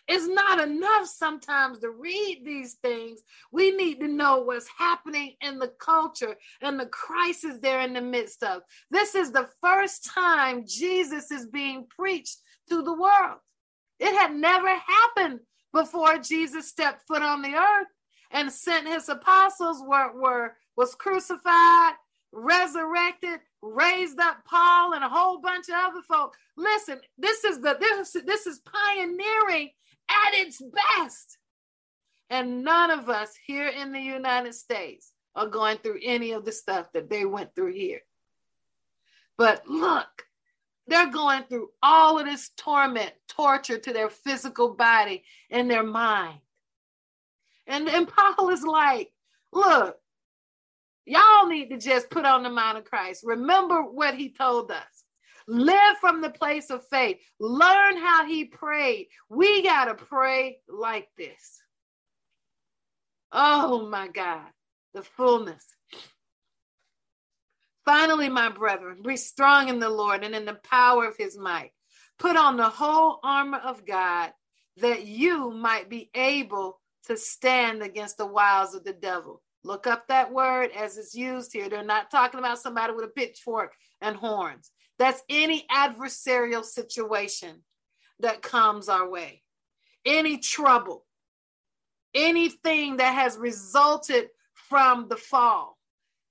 It's not enough sometimes to read these things. We need to know what's happening in the culture and the crisis they're in the midst of. This is the first time Jesus is being preached to the world. It had never happened before Jesus stepped foot on the earth and sent his apostles were, were was crucified, resurrected, raised up Paul and a whole bunch of other folk. Listen, this is the this, this is pioneering at its best. And none of us here in the United States are going through any of the stuff that they went through here. But look, they're going through all of this torment, torture to their physical body and their mind. And, and Paul is like, look, y'all need to just put on the mind of Christ. Remember what he told us. Live from the place of faith. Learn how he prayed. We got to pray like this. Oh my God, the fullness. Finally, my brethren, be strong in the Lord and in the power of his might. Put on the whole armor of God that you might be able to stand against the wiles of the devil. Look up that word as it's used here. They're not talking about somebody with a pitchfork and horns. That's any adversarial situation that comes our way, any trouble, anything that has resulted from the fall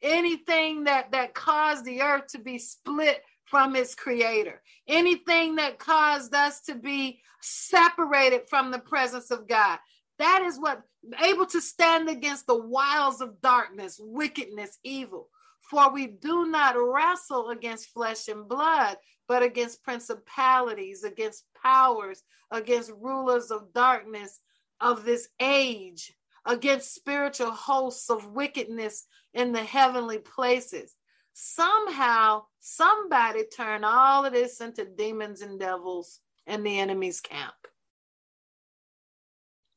anything that that caused the earth to be split from its creator anything that caused us to be separated from the presence of god. That is what able to stand against the wiles of darkness wickedness evil. For we do not wrestle against flesh and blood but against principalities against powers against rulers of darkness of this age against spiritual hosts of wickedness in the heavenly places. Somehow, somebody turned all of this into demons and devils in the enemy's camp.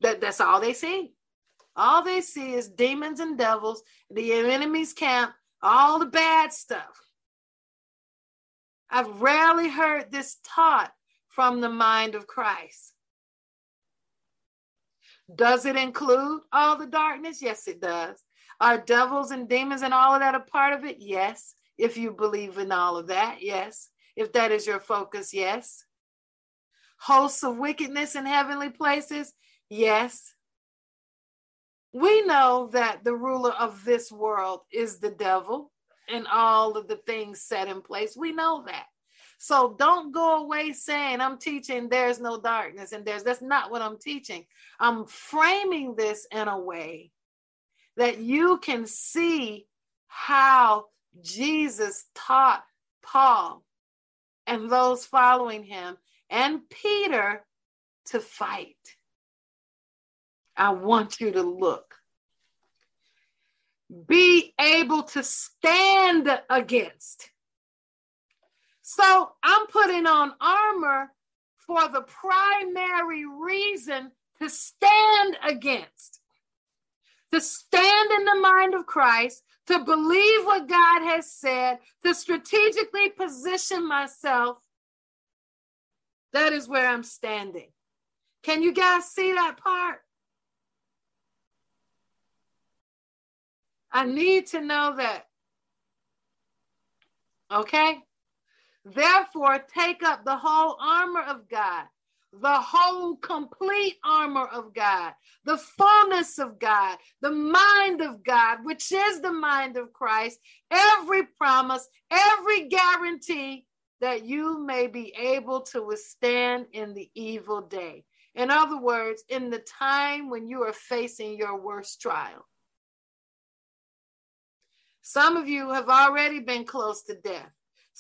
That, that's all they see. All they see is demons and devils, the enemy's camp, all the bad stuff. I've rarely heard this taught from the mind of Christ. Does it include all the darkness? Yes, it does. Are devils and demons and all of that a part of it? Yes. If you believe in all of that, yes. If that is your focus, yes. Hosts of wickedness in heavenly places, yes. We know that the ruler of this world is the devil and all of the things set in place. We know that. So don't go away saying I'm teaching there's no darkness and there's that's not what I'm teaching. I'm framing this in a way that you can see how Jesus taught Paul and those following him and Peter to fight. I want you to look. Be able to stand against. So I'm putting on armor for the primary reason to stand against, to stand in the mind of Christ, to believe what God has said, to strategically position myself. That is where I'm standing. Can you guys see that part? I need to know that. Okay? Therefore, take up the whole armor of God, the whole complete armor of God, the fullness of God, the mind of God, which is the mind of Christ, every promise, every guarantee that you may be able to withstand in the evil day. In other words, in the time when you are facing your worst trial. Some of you have already been close to death.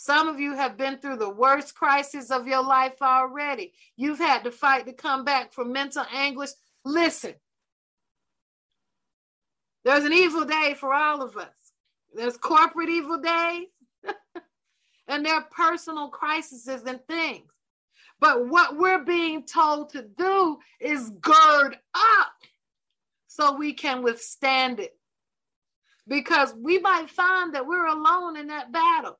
Some of you have been through the worst crisis of your life already. You've had to fight to come back from mental anguish. Listen, there's an evil day for all of us. There's corporate evil days, and there are personal crises and things. But what we're being told to do is gird up so we can withstand it. Because we might find that we're alone in that battle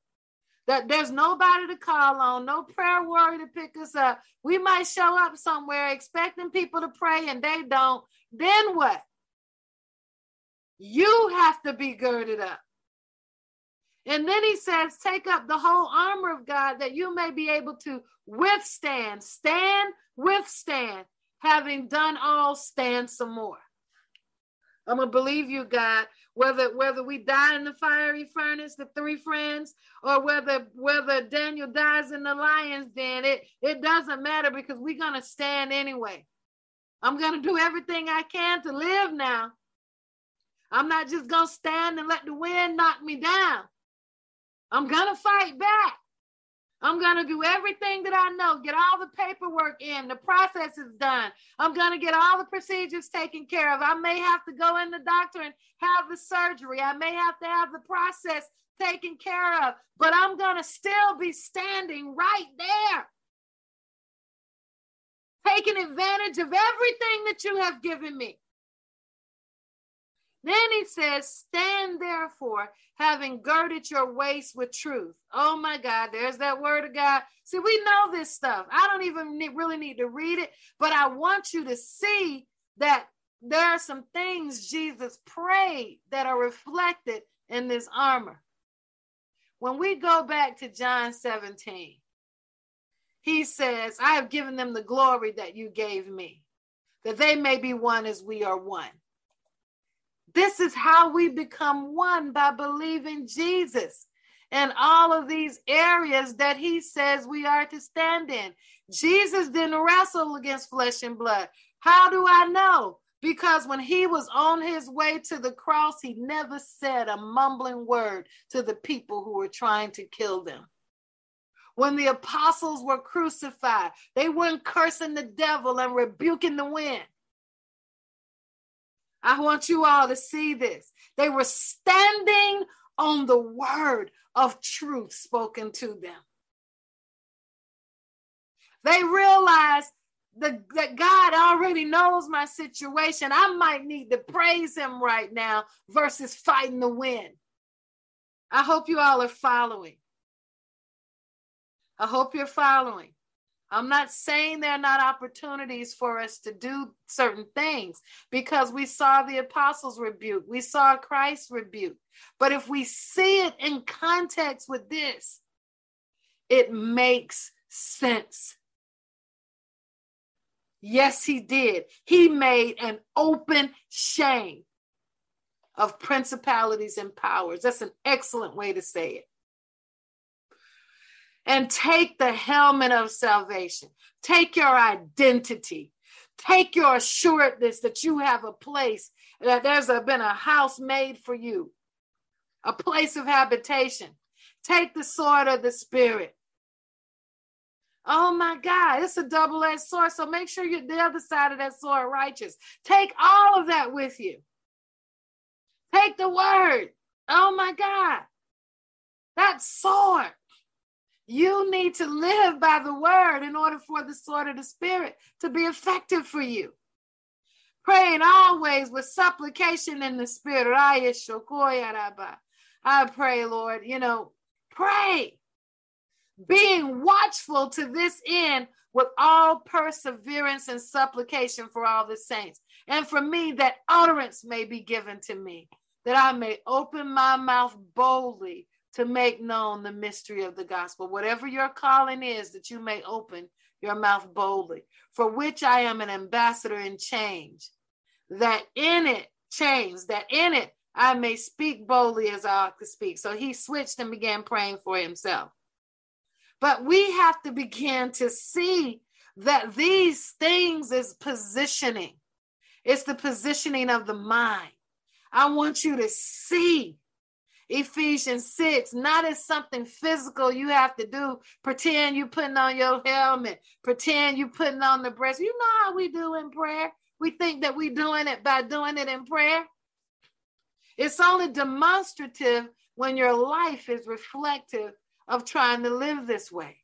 that there's nobody to call on, no prayer warrior to pick us up. We might show up somewhere expecting people to pray and they don't. Then what? You have to be girded up. And then he says, Take up the whole armor of God that you may be able to withstand, stand, withstand. Having done all, stand some more. I'm gonna believe you, God, whether whether we die in the fiery furnace, the three friends, or whether whether Daniel dies in the lion's den, it it doesn't matter because we're gonna stand anyway. I'm gonna do everything I can to live now. I'm not just gonna stand and let the wind knock me down. I'm to fight back. I'm going to do everything that I know, get all the paperwork in, the process is done. I'm going to get all the procedures taken care of. I may have to go in the doctor and have the surgery. I may have to have the process taken care of, but I'm going to still be standing right there, taking advantage of everything that you have given me. Then he says, Stand therefore, having girded your waist with truth. Oh my God, there's that word of God. See, we know this stuff. I don't even need, really need to read it, but I want you to see that there are some things Jesus prayed that are reflected in this armor. When we go back to John 17, he says, I have given them the glory that you gave me, that they may be one as we are one. This is how we become one by believing Jesus and all of these areas that he says we are to stand in. Jesus didn't wrestle against flesh and blood. How do I know? Because when he was on his way to the cross, he never said a mumbling word to the people who were trying to kill them. When the apostles were crucified, they weren't cursing the devil and rebuking the wind. I want you all to see this. They were standing on the word of truth spoken to them. They realized the, that God already knows my situation. I might need to praise Him right now versus fighting the wind. I hope you all are following. I hope you're following. I'm not saying there are not opportunities for us to do certain things because we saw the apostles rebuke, we saw Christ rebuke. But if we see it in context with this, it makes sense. Yes, he did. He made an open shame of principalities and powers. That's an excellent way to say it and take the helmet of salvation. Take your identity. Take your assuredness that you have a place, that there's a, been a house made for you, a place of habitation. Take the sword of the Spirit. Oh my God, it's a double edged sword. So make sure you're the other side of that sword righteous. Take all of that with you. Take the word. Oh my God. That sword. You need to live by the word in order for the sword of the spirit to be effective for you. Praying always with supplication in the spirit. I pray, Lord, you know, pray. Being watchful to this end with all perseverance and supplication for all the saints. And for me, that utterance may be given to me, that I may open my mouth boldly to make known the mystery of the gospel. Whatever your calling is, that you may open your mouth boldly, for which I am an ambassador in change, that in it, change, that in it I may speak boldly as I ought to speak. So he switched and began praying for himself. But we have to begin to see that these things is positioning. It's the positioning of the mind. I want you to see Ephesians 6, not as something physical you have to do. Pretend you putting on your helmet, pretend you putting on the breast. You know how we do in prayer. We think that we doing it by doing it in prayer. It's only demonstrative when your life is reflective of trying to live this way.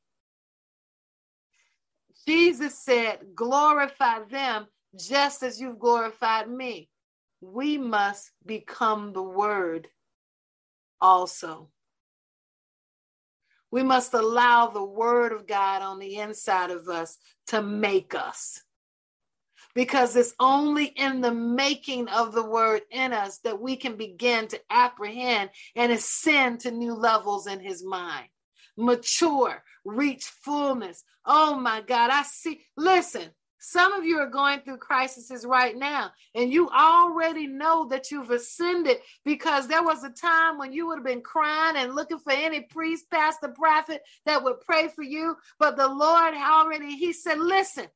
Jesus said, glorify them just as you've glorified me. We must become the word also. We must allow the word of God on the inside of us to make us. Because it's only in the making of the word in us that we can begin to apprehend and ascend to new levels in his mind. Mature, reach fullness. Oh my God, I see. Listen, some of you are going through crises right now, and you already know that you've ascended because there was a time when you would have been crying and looking for any priest, pastor, prophet that would pray for you. But the Lord already, He said, Listen,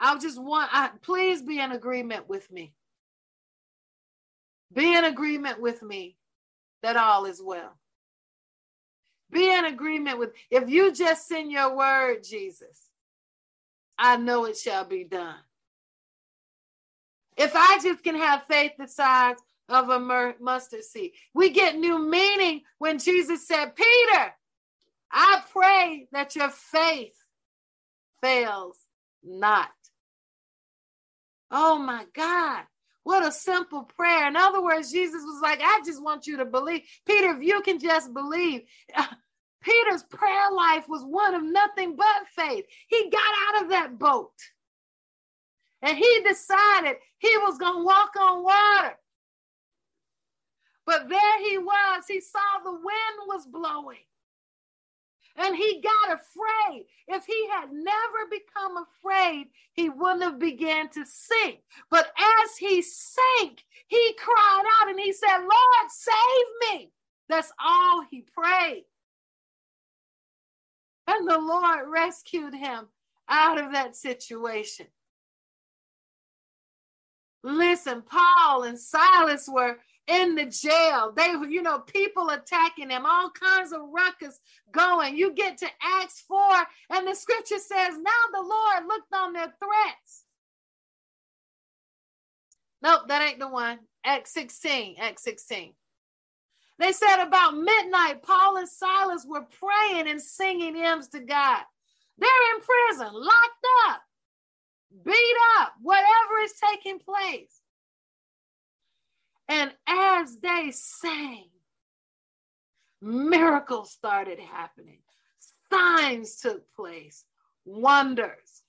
I just want, I, please be in agreement with me. Be in agreement with me that all is well. Be in agreement with, if you just send your word, Jesus, I know it shall be done. If I just can have faith the size of a mustard seed, we get new meaning when Jesus said, Peter, I pray that your faith fails not. Oh my God. What a simple prayer. In other words, Jesus was like, I just want you to believe. Peter, if you can just believe. Peter's prayer life was one of nothing but faith. He got out of that boat and he decided he was going to walk on water. But there he was. He saw the wind was blowing. And he got afraid. If he had never become afraid, he wouldn't have began to sink. But as he sank, he cried out and he said, Lord, save me. That's all he prayed. And the Lord rescued him out of that situation. Listen, Paul and Silas were in the jail. They were, you know, people attacking them, all kinds of ruckus going. You get to Acts 4, and the scripture says, Now the Lord looked on their threats. Nope, that ain't the one. Acts 16, Acts 16. They said about midnight, Paul and Silas were praying and singing hymns to God. They're in prison, locked up, beat up, whatever is taking place. And as they sang, miracles started happening, signs took place, wonders.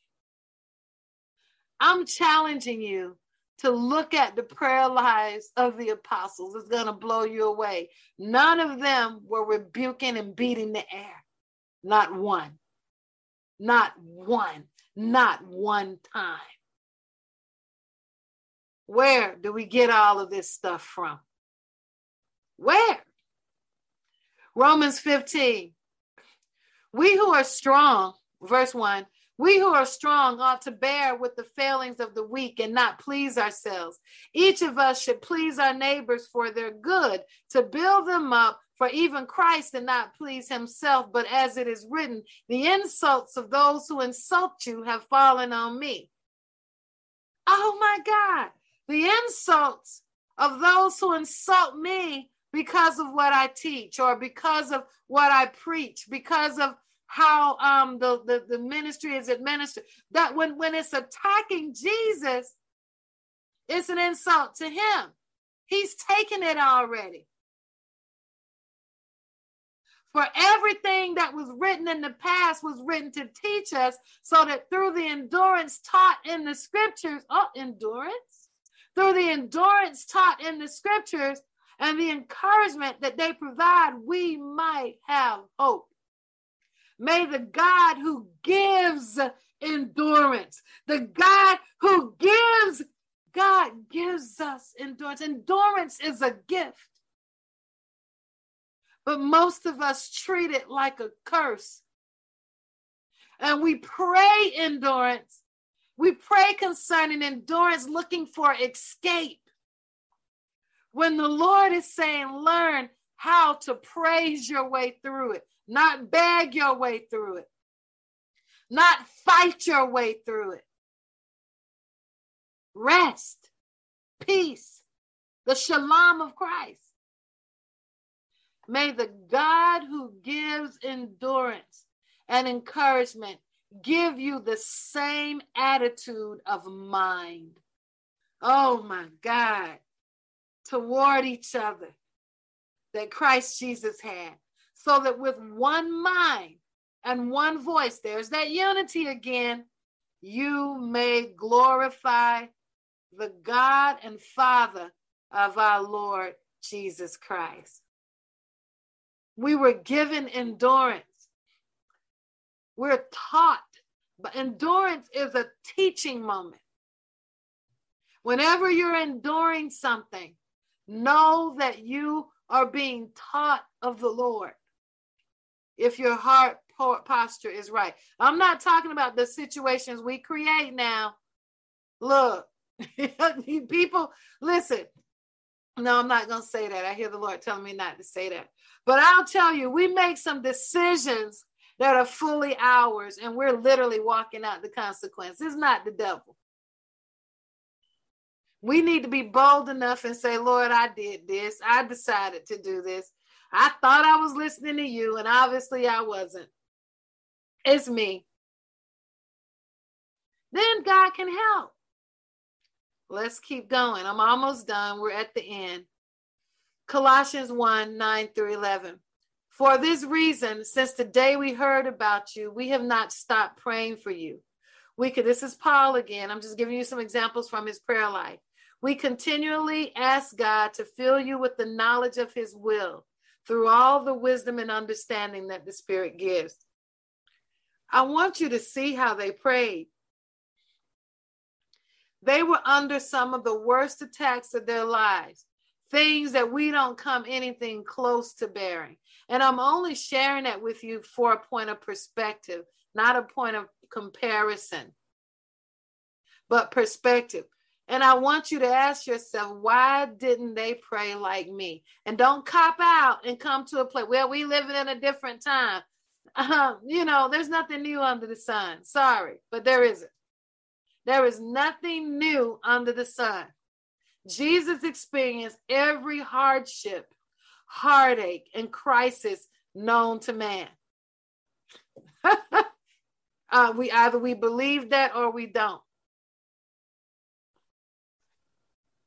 I'm challenging you to look at the prayer lives of the apostles. It's going to blow you away. None of them were rebuking and beating the air. Not one. Not one. Not one time. Where do we get all of this stuff from? Where? Romans 15. We who are strong, verse 1, we who are strong ought to bear with the failings of the weak and not please ourselves. Each of us should please our neighbors for their good, to build them up. For even Christ did not please himself, but as it is written, the insults of those who insult you have fallen on me. Oh my God, the insults of those who insult me because of what I teach or because of what I preach, because of how um the, the, the ministry is administered. That when, when it's attacking Jesus, it's an insult to him. He's taken it already. For everything that was written in the past was written to teach us so that through the endurance taught in the scriptures, oh, endurance, through the endurance taught in the scriptures and the encouragement that they provide, we might have hope. May the God who gives endurance, the God who gives, God gives us endurance. Endurance is a gift. But most of us treat it like a curse. And we pray endurance. We pray concerning endurance, looking for escape. When the Lord is saying, learn how to praise your way through it not beg your way through it, not fight your way through it. Rest, peace, the shalom of Christ. May the God who gives endurance and encouragement give you the same attitude of mind. Oh my God, toward each other that Christ Jesus had so that with one mind and one voice, there's that unity again, you may glorify the God and Father of our Lord Jesus Christ. We were given endurance. We're taught, but endurance is a teaching moment. Whenever you're enduring something, know that you are being taught of the Lord if your heart posture is right. I'm not talking about the situations we create now. Look, people, listen, No, I'm not going to say that. I hear the Lord telling me not to say that. But I'll tell you, we make some decisions that are fully ours, and we're literally walking out the consequence. It's not the devil. We need to be bold enough and say, Lord, I did this. I decided to do this. I thought I was listening to you, and obviously I wasn't. It's me. Then God can help. Let's keep going. I'm almost done. We're at the end. Colossians 1 9 through 11. For this reason, since the day we heard about you, we have not stopped praying for you. We could, this is Paul again. I'm just giving you some examples from his prayer life. We continually ask God to fill you with the knowledge of his will through all the wisdom and understanding that the Spirit gives. I want you to see how they prayed. They were under some of the worst attacks of their lives, things that we don't come anything close to bearing. And I'm only sharing that with you for a point of perspective, not a point of comparison, but perspective. And I want you to ask yourself, why didn't they pray like me? And don't cop out and come to a place. Well, we living in a different time. Uh, you know, there's nothing new under the sun. Sorry, but there isn't. There is nothing new under the sun. Jesus experienced every hardship, heartache, and crisis known to man. uh, we either we believe that or we don't.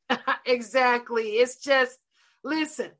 exactly. It's just listen.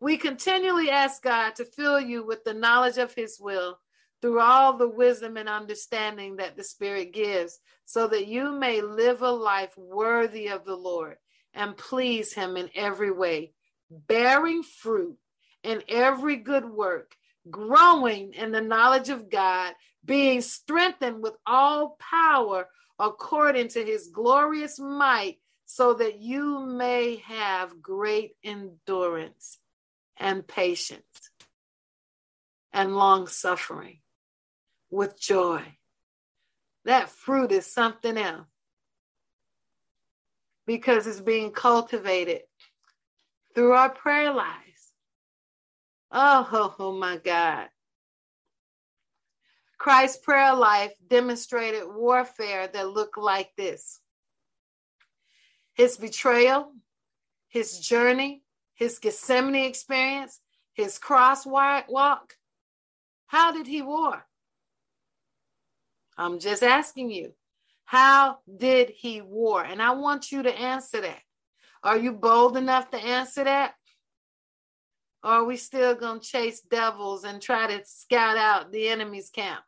We continually ask God to fill you with the knowledge of His will through all the wisdom and understanding that the Spirit gives, so that you may live a life worthy of the Lord and please Him in every way, bearing fruit in every good work, growing in the knowledge of God, being strengthened with all power according to His glorious might, so that you may have great endurance and patience and long suffering with joy. That fruit is something else because it's being cultivated through our prayer lives. Oh, oh, my God. Christ's prayer life demonstrated warfare that looked like this his betrayal, his journey, his Gethsemane experience, his cross walk. How did he war? I'm just asking you, how did he war? And I want you to answer that. Are you bold enough to answer that? Or are we still going to chase devils and try to scout out the enemy's camp?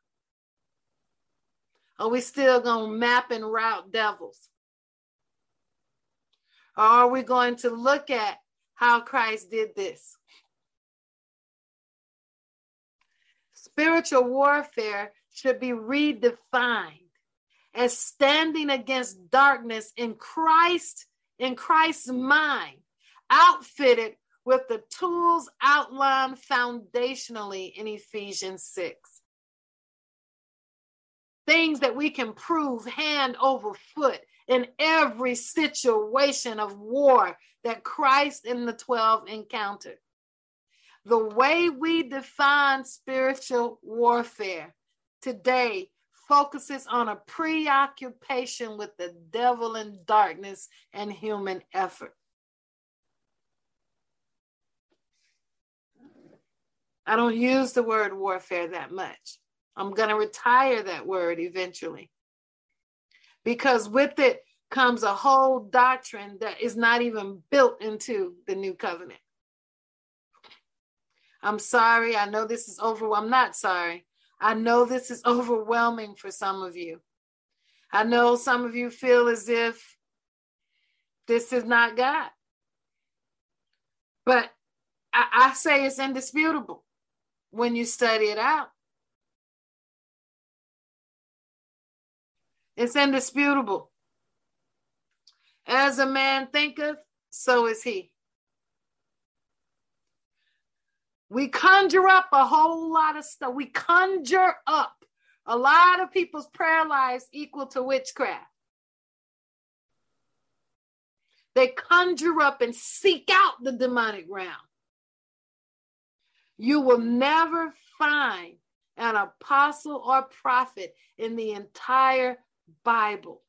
Are we still going to map and route devils? Or are we going to look at how Christ did this? Spiritual warfare should be redefined as standing against darkness in Christ, in Christ's mind, outfitted with the tools outlined foundationally in Ephesians 6. Things that we can prove hand over foot in every situation of war that Christ and the 12 encountered. The way we define spiritual warfare today focuses on a preoccupation with the devil and darkness and human effort. I don't use the word warfare that much. I'm going to retire that word eventually. Because with it comes a whole doctrine that is not even built into the new covenant. I'm sorry. I know this is over. I'm not sorry. I know this is overwhelming for some of you. I know some of you feel as if this is not God. But I, I say it's indisputable when you study it out. It's indisputable. As a man thinketh, so is he. We conjure up a whole lot of stuff. We conjure up a lot of people's prayer lives equal to witchcraft. They conjure up and seek out the demonic realm. You will never find an apostle or prophet in the entire Bible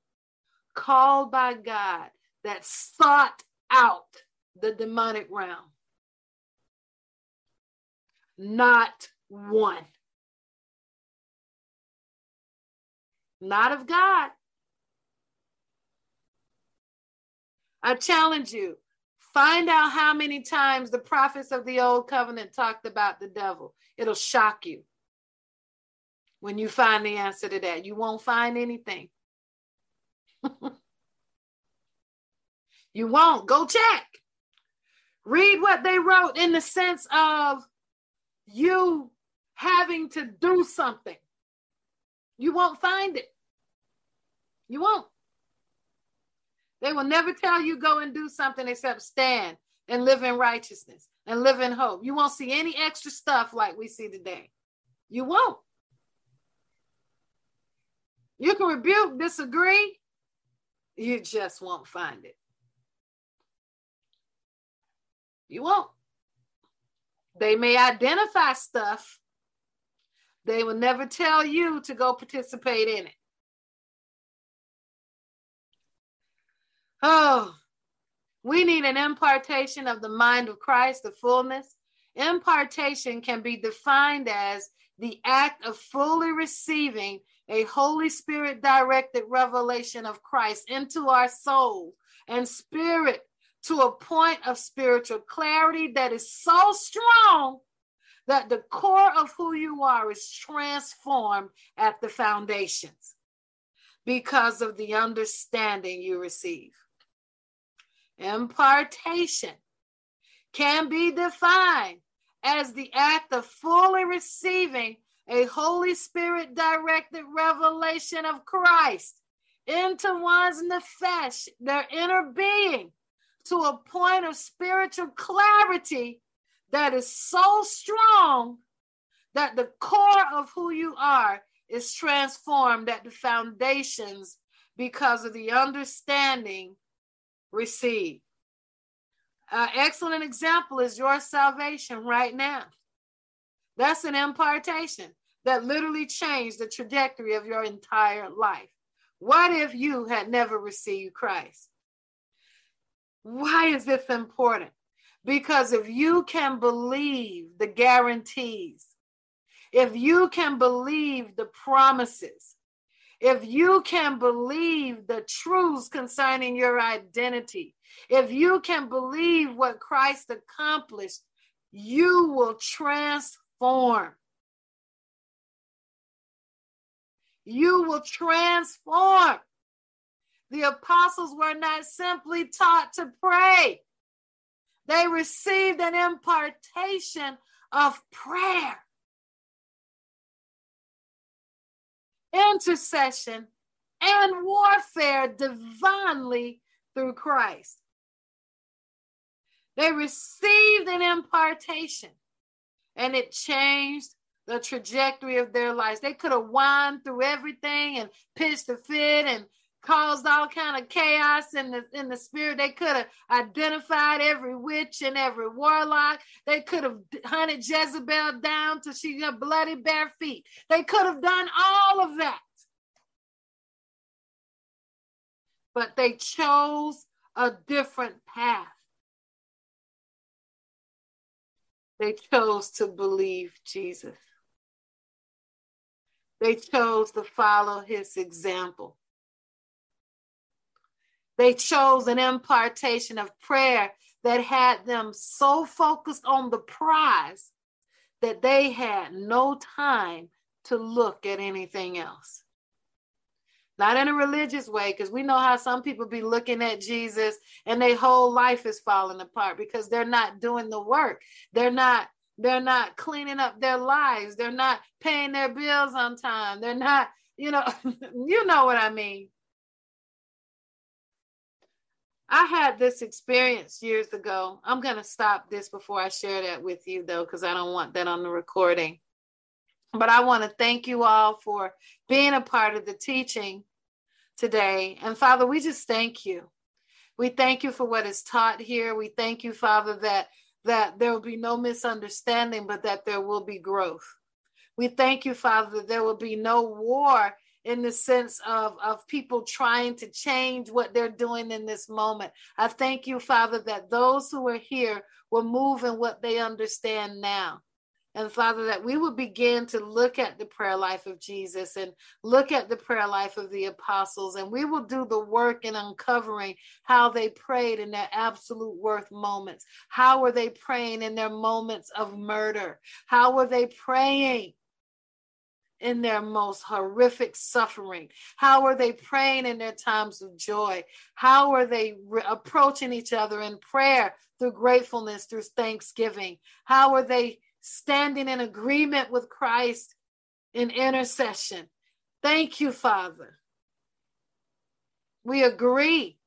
called by God that sought out the demonic realm. Not one. Not of God. I challenge you find out how many times the prophets of the old covenant talked about the devil. It'll shock you when you find the answer to that. You won't find anything. you won't. Go check. Read what they wrote in the sense of you having to do something. You won't find it. You won't. They will never tell you go and do something except stand and live in righteousness and live in hope. You won't see any extra stuff like we see today. You won't. You can rebuke, disagree, you just won't find it. You won't. They may identify stuff, they will never tell you to go participate in it. Oh, we need an impartation of the mind of Christ, the fullness. Impartation can be defined as the act of fully receiving a Holy Spirit directed revelation of Christ into our soul and spirit to a point of spiritual clarity that is so strong that the core of who you are is transformed at the foundations because of the understanding you receive. Impartation can be defined as the act of fully receiving a Holy Spirit directed revelation of Christ into one's nefesh, their inner being, to a point of spiritual clarity that is so strong that the core of who you are is transformed at the foundations because of the understanding receive. An uh, excellent example is your salvation right now. That's an impartation that literally changed the trajectory of your entire life. What if you had never received Christ? Why is this important? Because if you can believe the guarantees, if you can believe the promises, if you can believe the truths concerning your identity, if you can believe what Christ accomplished, you will transform. You will transform. The apostles were not simply taught to pray, they received an impartation of prayer. intercession, and warfare divinely through Christ. They received an impartation and it changed the trajectory of their lives. They could have won through everything and pitched a fit and caused all kind of chaos in the in the spirit. They could have identified every witch and every warlock. They could have hunted Jezebel down till she got bloody bare feet. They could have done all of that. But they chose a different path. They chose to believe Jesus. They chose to follow his example. They chose an impartation of prayer that had them so focused on the prize that they had no time to look at anything else. Not in a religious way, because we know how some people be looking at Jesus and their whole life is falling apart because they're not doing the work. They're not they're not cleaning up their lives. They're not paying their bills on time. They're not, you know, you know what I mean. I had this experience years ago. I'm going to stop this before I share that with you, though, because I don't want that on the recording. But I want to thank you all for being a part of the teaching today. And Father, we just thank you. We thank you for what is taught here. We thank you, Father, that that there will be no misunderstanding, but that there will be growth. We thank you, Father, that there will be no war in the sense of, of people trying to change what they're doing in this moment. I thank you, Father, that those who are here will move in what they understand now. And Father, that we would begin to look at the prayer life of Jesus and look at the prayer life of the apostles, and we will do the work in uncovering how they prayed in their absolute worth moments. How were they praying in their moments of murder? How were they praying? in their most horrific suffering? How are they praying in their times of joy? How are they re- approaching each other in prayer through gratefulness, through thanksgiving? How are they standing in agreement with Christ in intercession. Thank you, Father. We agree.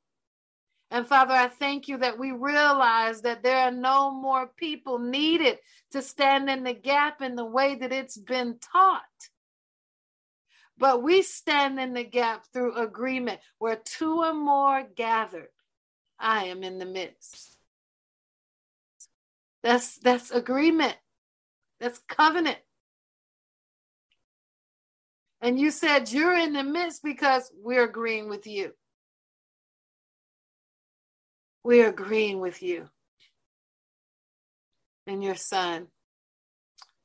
And Father, I thank you that we realize that there are no more people needed to stand in the gap in the way that it's been taught. But we stand in the gap through agreement where two or more gathered. I am in the midst. That's that's agreement. That's covenant. And you said you're in the midst because we're agreeing with you. We're agreeing with you and your son.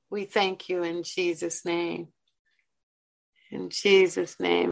We thank you in Jesus' name. In Jesus' name.